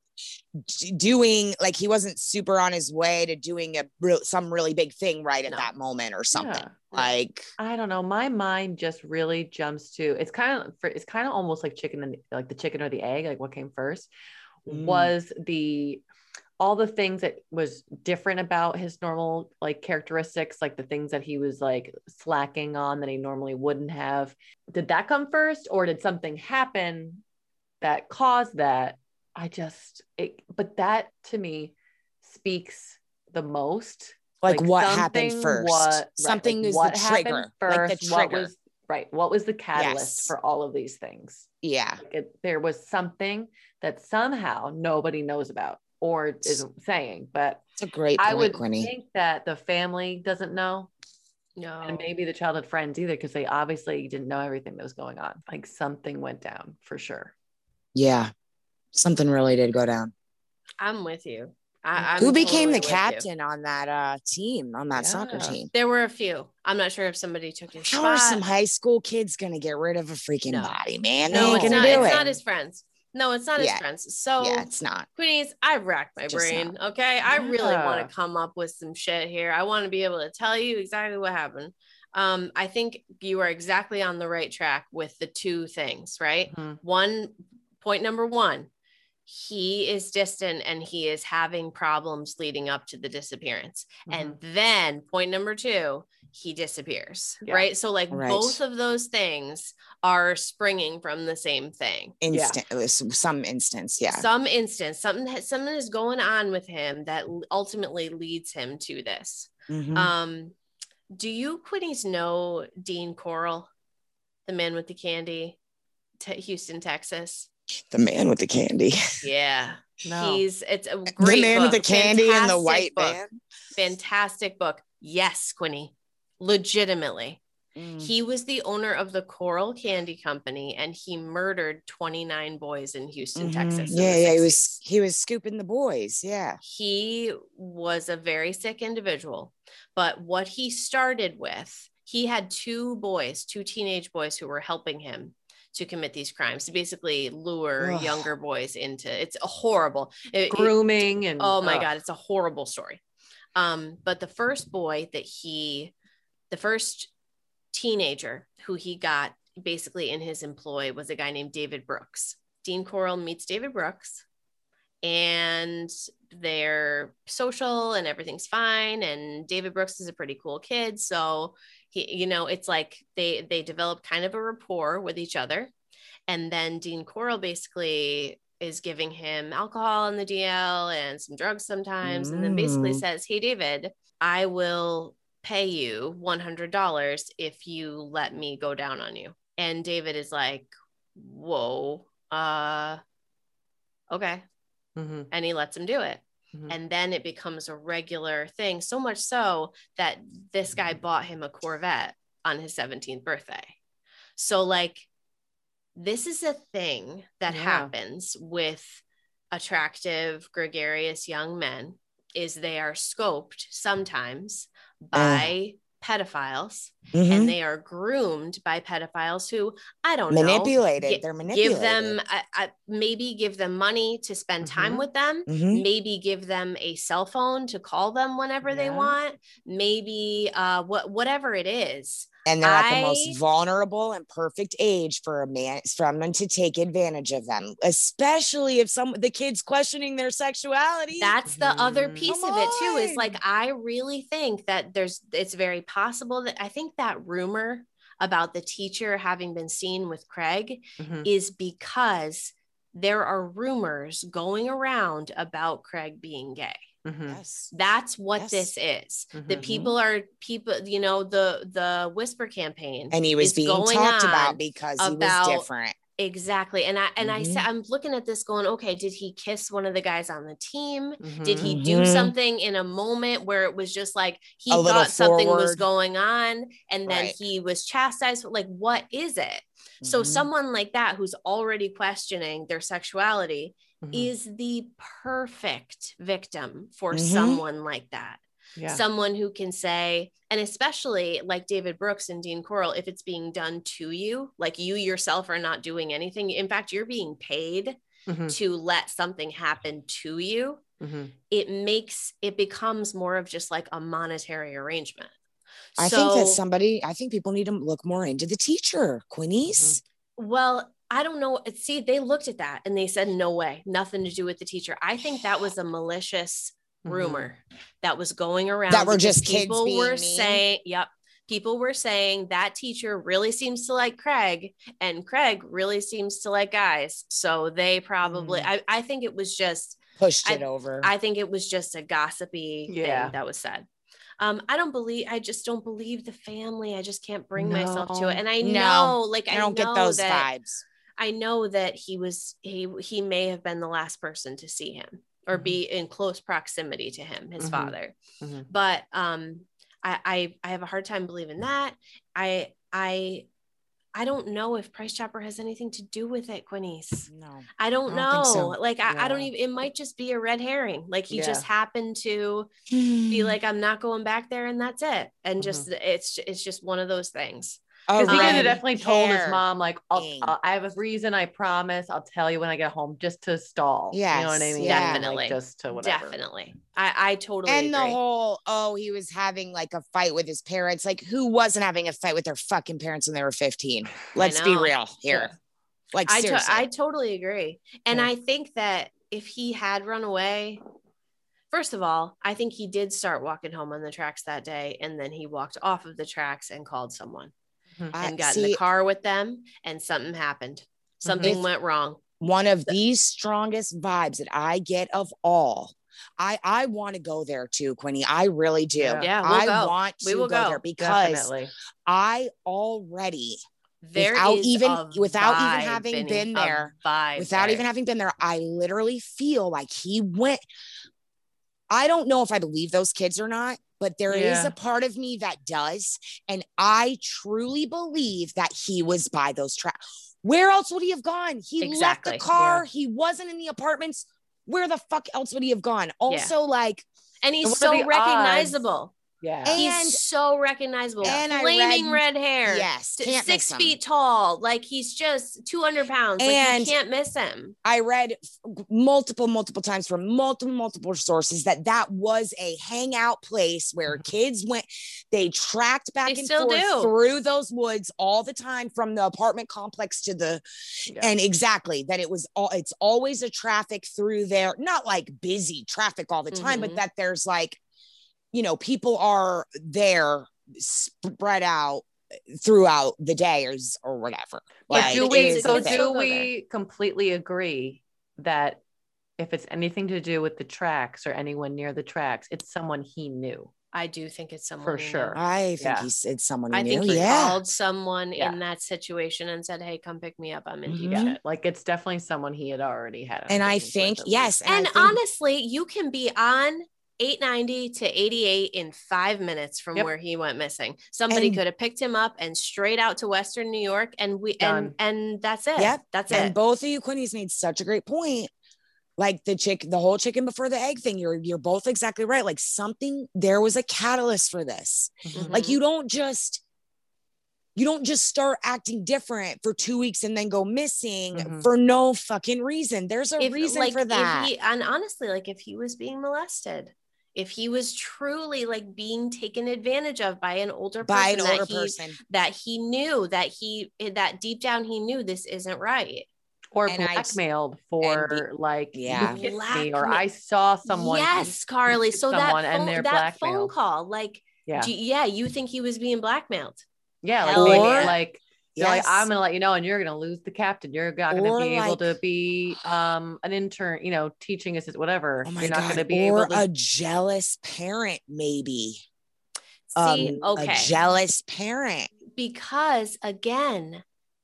doing like he wasn't super on his way to doing a real some really big thing right at No. that moment or something Yeah. like I don't know. My mind just really jumps to it's kind of for it's kind of almost like chicken and like the chicken or the egg, like what came first Mm. was the all the things that was different about his normal like characteristics, like the things that he was like slacking on that he normally wouldn't have. Did that come first or did something happen that caused that? I just it but that to me speaks the most like, what happened first what- right, something like is what the happened trigger first, like the what trigger was right what was the catalyst Yes. for all of these things yeah Like, it, there was something that somehow nobody knows about or isn't saying but it's a great i point would Quinny. think that the family doesn't know No. and maybe the childhood friends either because they obviously didn't know everything that was going on like something went down for sure yeah something really did go down I'm with you. I, I'm who became totally the with you. captain on that uh team on that soccer team There were a few. I'm not sure if somebody took his how spot. are some high school kids gonna get rid of a freaking No. body man they no, ain't it's gonna not. do It's it not his friends. No, it's not his Yeah. friends. So yeah it's not Queenies, I racked my Just brain. Okay. I really want to come up with some shit here. I want to be able to tell you exactly what happened. Um, I think you are exactly on the right track with the two things, right? Mhm. One point number one, he is distant and he is having problems leading up to the disappearance. And then point number two, he disappears, Yeah. right? So, like, Right. both of those things are springing from the same thing. Instant it was some instance yeah. Some instance something has- something is going on with him that ultimately leads him to this. Mhm. um do you quinnies know dean corll the man with the candy Te- houston texas? The man with the candy. <laughs> Yeah. No. he's it's a great the great man with the book, candy and the white book, man. Fantastic book. Yes quinny legitimately Mm. he was the owner of the corll candy company and he murdered 29 boys in houston Mhm. texas yeah yeah he was he was scooping the boys yeah he was a very sick individual but what he started with he had two boys two teenage boys who were helping him to commit these crimes to basically lure Ugh. younger boys into it's a horrible it- it- grooming and oh my ugh. god it's a horrible story um but the first boy that he the first teenager who he got basically in his employ was a guy named david brooks. Dean corll meets david brooks and they're social and everything's fine. And david brooks is a pretty cool kid. So he you know it's like they they develop kind of a rapport with each other. And then dean corll basically is giving him alcohol in the dl and some drugs sometimes and then basically Mm. says hey david i will pay you $100 if you let me go down on you. And david is like whoa uh okay. Mhm, and he lets him do it. Mhm. and then it becomes a regular thing so much so that this guy bought him a corvette on his 17th birthday. So, like, this is a thing that Yeah. happens with attractive, gregarious young men is they are scoped sometimes by pedophiles Mhm. and they are groomed by pedophiles who I don't know manipulated. gi- They're manipulated. give them maybe give them money to spend time Mhm. with them Mhm. maybe give them a cell phone to call them whenever they want maybe uh what whatever it is and they're at the most vulnerable and perfect age for a man someone to take advantage of them especially if some the kids questioning their sexuality that's the other Mhm. piece Come of it too is like i really think that there's it's very possible that i think that rumor about the teacher having been seen with craig Mhm. is because there are rumors going around about craig being gay Mhm. yes that's what Yes. this is the Mhm. people are people you know the the whisper campaign and he was being going talked about because about- he was different exactly and i and i said Mhm. i'm looking at this going okay did he kiss one of the guys on the team did he do Mhm. something in a moment where it was just like he A thought something was going on and then Right. he was chastised like what is it so someone like that who's already questioning their sexuality Mhm. is the perfect victim for Mhm. someone like that yeah. someone who can say and especially like david brooks and dean corll if it's being done to you like you yourself are not doing anything in fact you're being paid Mhm. to let something happen to you Mhm. it makes it becomes more of just like a monetary arrangement i think that somebody i think people need to look more into the teacher quinnies Well, I don't know. See, they looked at that and they said, no way, nothing to do with the teacher. I think that was a malicious Mhm. rumor that was going around. That were just kids people being were mean? saying, yep. People were saying that teacher really seems to like Craig and Craig really seems to like guys. So they probably, Mm. I, I think it was just, pushed I- it over I think it was just a gossipy Yeah. thing that was said. Um, I don't believe, I just don't believe the family. I just can't bring myself to it. And I No. know, like, i I, don't get those vibes I know that he was he he may have been the last person to see him or Mhm. be in close proximity to him, his Mhm. father. Mhm. But um I, I I have a hard time believing that. I I I don't know if Price Chopper has anything to do with it, Quinnies. no I don't I know. don't think so. Like I, I don't even it might just be a red herring. Like he just happened to be <sighs> like, I'm not going back there and that's it. And just it's it's just one of those things. Oh, because he could have definitely told his mom, like, I'll. I'll- I have a reason, I promise. I'll tell you when I get home, just to stall. Yeah, you know what I mean? Definitely. Like, just to whatever. Definitely. I, I totally and the whole oh he was having like a fight with his parents like who wasn't having a fight with their fucking parents when they were 15 <sighs> let's be real here Yeah. like I, to- seriously I totally agree. And Yeah. I think that if he had run away, first of all, I think he did start walking home on the tracks that day. And then he walked off of the tracks and called someone Mm-hmm. I- and got in the car with them. And something happened. Mm-hmm. Something went wrong. one of the strongest vibes that I get of all. I I want to go there too, Quinny. I really do. Yeah. Yeah, we'll I go. want to We will go, go. there because Definitely. I already, There Without is even- a without even having Vinny, been there, vibe without there. even having been there, I literally feel like he went. I don't know if I believe those kids or not, but there is Yeah. a part of me that does. And I truly believe that he was by those tracks. Where else would he have gone? He Exactly, left the car. He wasn't in the apartments. Where the fuck else would he have gone? Also, like, and he's so recognizable. odds? Recognizable. Yeah. And- he's so recognizable. and Flaming read- red hair. yes, s- can't six miss him. feet tall. Like he's just 200 pounds. Like And- you can't miss him. I read multiple, multiple times from multiple, multiple sources that that was a hangout place where kids went. They tracked back Mm-hmm. They and still forth do. through those woods all the time from the apartment complex to the, Yeah. and exactly that it was all. It's always a traffic through there, not like busy traffic all the time, Mhm. but that there's like, you know, people are there spread out throughout the day or, or whatever. But Yeah, do we, so do we completely agree that if it's anything to do with the tracks or anyone near the tracks, it's someone he knew? I do think it's someone For he knew. sure. I think Yeah. he's it's someone he I think he yeah. called someone Yeah. in that situation and said, "Hey, come pick me up. I'm in deep Mhm. shit." Like it's definitely someone he had already had. and I think yes, least. and, I And think- honestly, you can be on 890 to 88 in five minutes from Yep. where he went missing. Somebody And- could have picked him up and straight out to Western New York, and we Done. and and that's it. Yep. that's and it. And both of you quinnies made such a great point like the chick the whole chicken before the egg thing you're you're both exactly right like something there was a catalyst for this like Mhm. you don't just you don't just start acting different for two weeks and then go missing Mhm. for no fucking reason there's a If, reason like, for if that he- and honestly, like if he was being molested, if he was truly like being taken advantage of by an older by an person older that he, person that he knew that he eh, that deep down he knew this isn't right. or And I- blackmailed for like Yeah. you kissed me or I saw someone yes, Carly. So that someone and phone, they're that phone call, like, yeah do- yeah, you think he was being blackmailed? yeah like Hell like they're like I'm gonna let you know and you're gonna lose the captain. You're not gonna Or be able to be um an intern you know teaching assistant whatever. Oh my you're not god. gonna be or able to a jealous parent maybe. See, um, okay. a jealous parent. Because again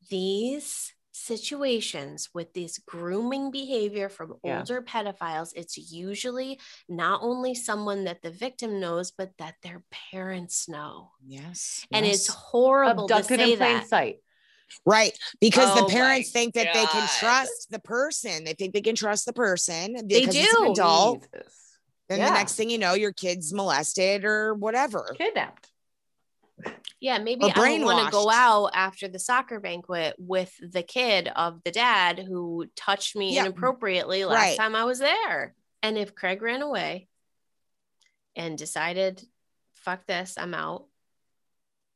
these situations with this grooming behavior from Yeah. older pedophiles it's usually not only someone that the victim knows but that their parents know yes and yes. it's horrible abducted to say in plain that sight Right. Because Oh the parents think that they can trust the person. They think they can trust the person They because it's an do. adult. Jesus. And Yeah. the next thing you know, your kid's molested or whatever. kidnapped yeah maybe i want to go out after the soccer banquet with the kid of the dad who touched me Yeah. inappropriately last Right. time i was there and if craig ran away and decided fuck this i'm out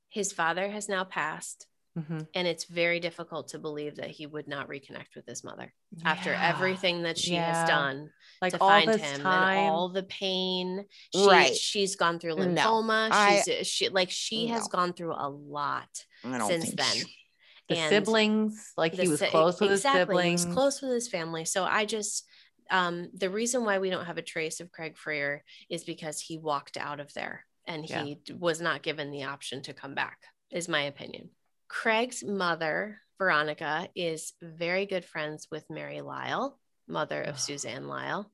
his father has now passed Mhm. and it's very difficult to believe that he would not reconnect with his mother after everything that she Yeah. has done like to all find this him time and all the pain. She, Right. she's gone through No, lymphoma. I- she's she like she has gone through a lot since think then. the and siblings like the he was close with exactly, his he siblings. was close with his family. So i just um the reason why we don't have a trace of craig frear is because he walked out of there and he Yeah. d- was not given the option to come back is my opinion craig's mother veronica is very good friends with mary lyall mother of Ugh. suzanne lyall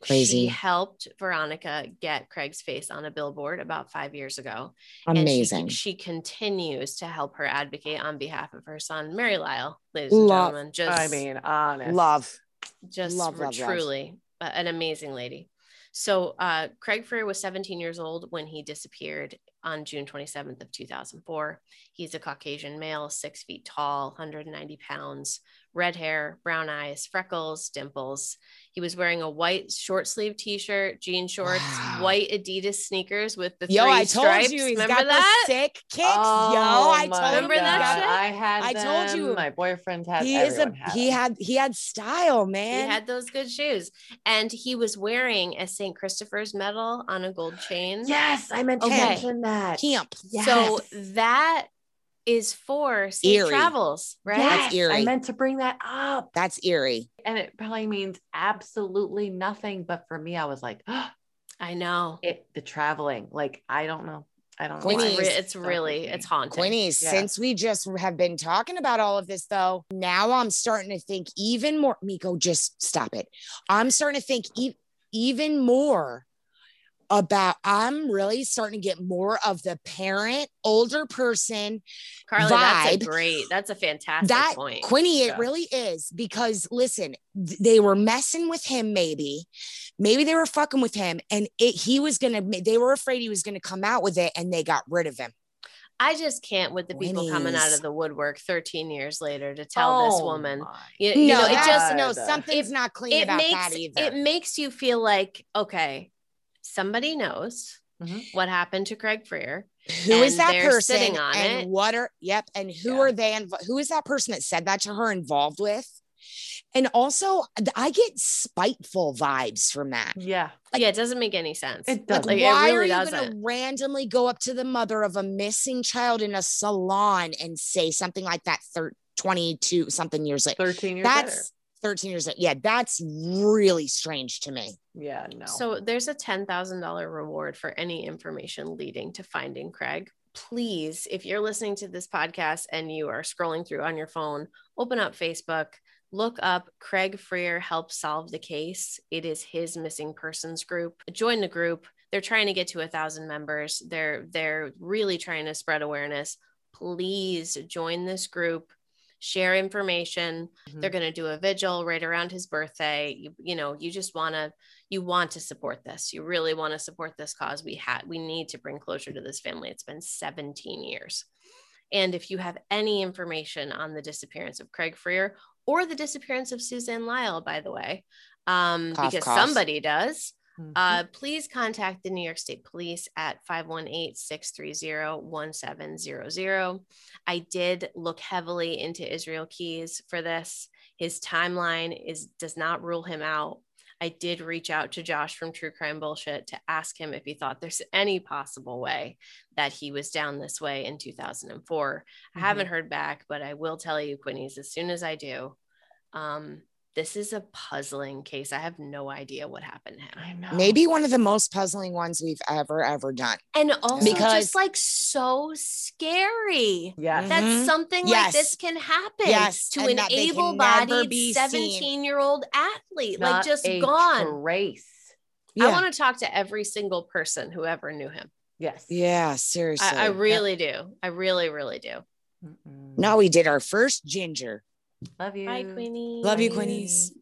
Crazy. she helped veronica get craig's face on a billboard about five years ago and she- amazing. she, continues to help her advocate on behalf of her son, Mary Lyall, ladies Love- and gentlemen. Just, I mean honest Love. just love, love, love. truly uh, an amazing lady. So, uh, Craig Frear was 17 years old when he disappeared on June 27th of 2004. He's a Caucasian male, six feet tall, 190 pounds, red hair, brown eyes, freckles, dimples. He was wearing a white short sleeve t-shirt, jean shorts, Wow. white Adidas sneakers with the Yo, three I told stripes. you he's Remember got that? the sick kicks. Yo, Oh I my told you Remember he's that shit? I had I told you. my boyfriend had He is a had he them. had he had style, man. He had those good shoes. And he was wearing a St. Christopher's medal on a gold chain. yes I meant to Okay. mention that camp. So that is for safe Eerie. travels, right? Yes, That's eerie. I meant to bring that up. That's eerie. And it probably means absolutely nothing. But for me, I was like, <gasps> I know. it the traveling. Like, I don't know. I don't know. Queenie, It's, why. re- it's really, it's haunting. Queenie, Yes. since we just have been talking about all of this, though, now I'm starting to think even more. Miko, just stop it. I'm starting to think e- even more about. I'm really starting to get more of the parent, older person. Carly, that's a great, that's a fantastic that point. Quinny, it really is because listen, th- they were messing with him. Maybe, maybe they were fucking with him, and it, he was gonna. They were afraid he was gonna come out with it, and they got rid of him. I just can't with the people coming out of the woodwork 13 years later to tell this Oh woman. my You, no, you know, it just, no, God. something's not clean it about makes that either. it makes you feel like okay somebody knows Mhm. what happened to craig frear who is and that they're person sitting on and it. what are yep and who Yeah. are they and who is that person that said that to her involved with and also i get spiteful vibes from that Yeah. Like- yeah it doesn't make any sense It like, doesn't. Like, it why really are you going to randomly go up to the mother of a missing child in a salon and say something like that thir- 22 something years later 13 years that's later. 13 years later yeah that's really strange to me Yeah, no. so there's a $10000 reward for any information leading to finding craig please if you're listening to this podcast and you are scrolling through on your phone open up facebook look up Craig Frear help solve the case. It is his missing persons group. Join the group. They're trying to get to a thousand members. They're they're really trying to spread awareness. Please join this group. Share information. Mhm. They're going to do a vigil right around his birthday. You, you know, you just want to you want to support this. You really want to support this cause. We had we need to bring closure to this family. It's been 17 years. And if you have any information on the disappearance of Craig Frear or the disappearance of Suzanne Lyall, by the way, um, Cough, because cough. somebody does, Mhm. uh, please contact the New York State Police at 518 630 1700. I did look heavily into Israel Keyes for this. His timeline is does not rule him out. I did reach out to Josh from True Crime Bullshit to ask him if he thought there's any possible way that he was down this way in 2004. I Mhm. haven't heard back, but I will tell you, Quinnies, as soon as I do. Um, this is a puzzling case. I have no idea what happened to him. I know. Maybe one of the most puzzling ones we've ever, ever done. And also Because- just like so scary Yes. Mhm. that something like this can happen Yes, to and an that they can never able-bodied 17-year-old athlete, Not like just a gone. Trace. I want to talk to every single person who ever knew him. Yes. Yeah, seriously. I, I really do. I really, really do. Mm-mm. now we did our first ginger. Love you. Bye, Queenie. Love you, Bye. Quinnies.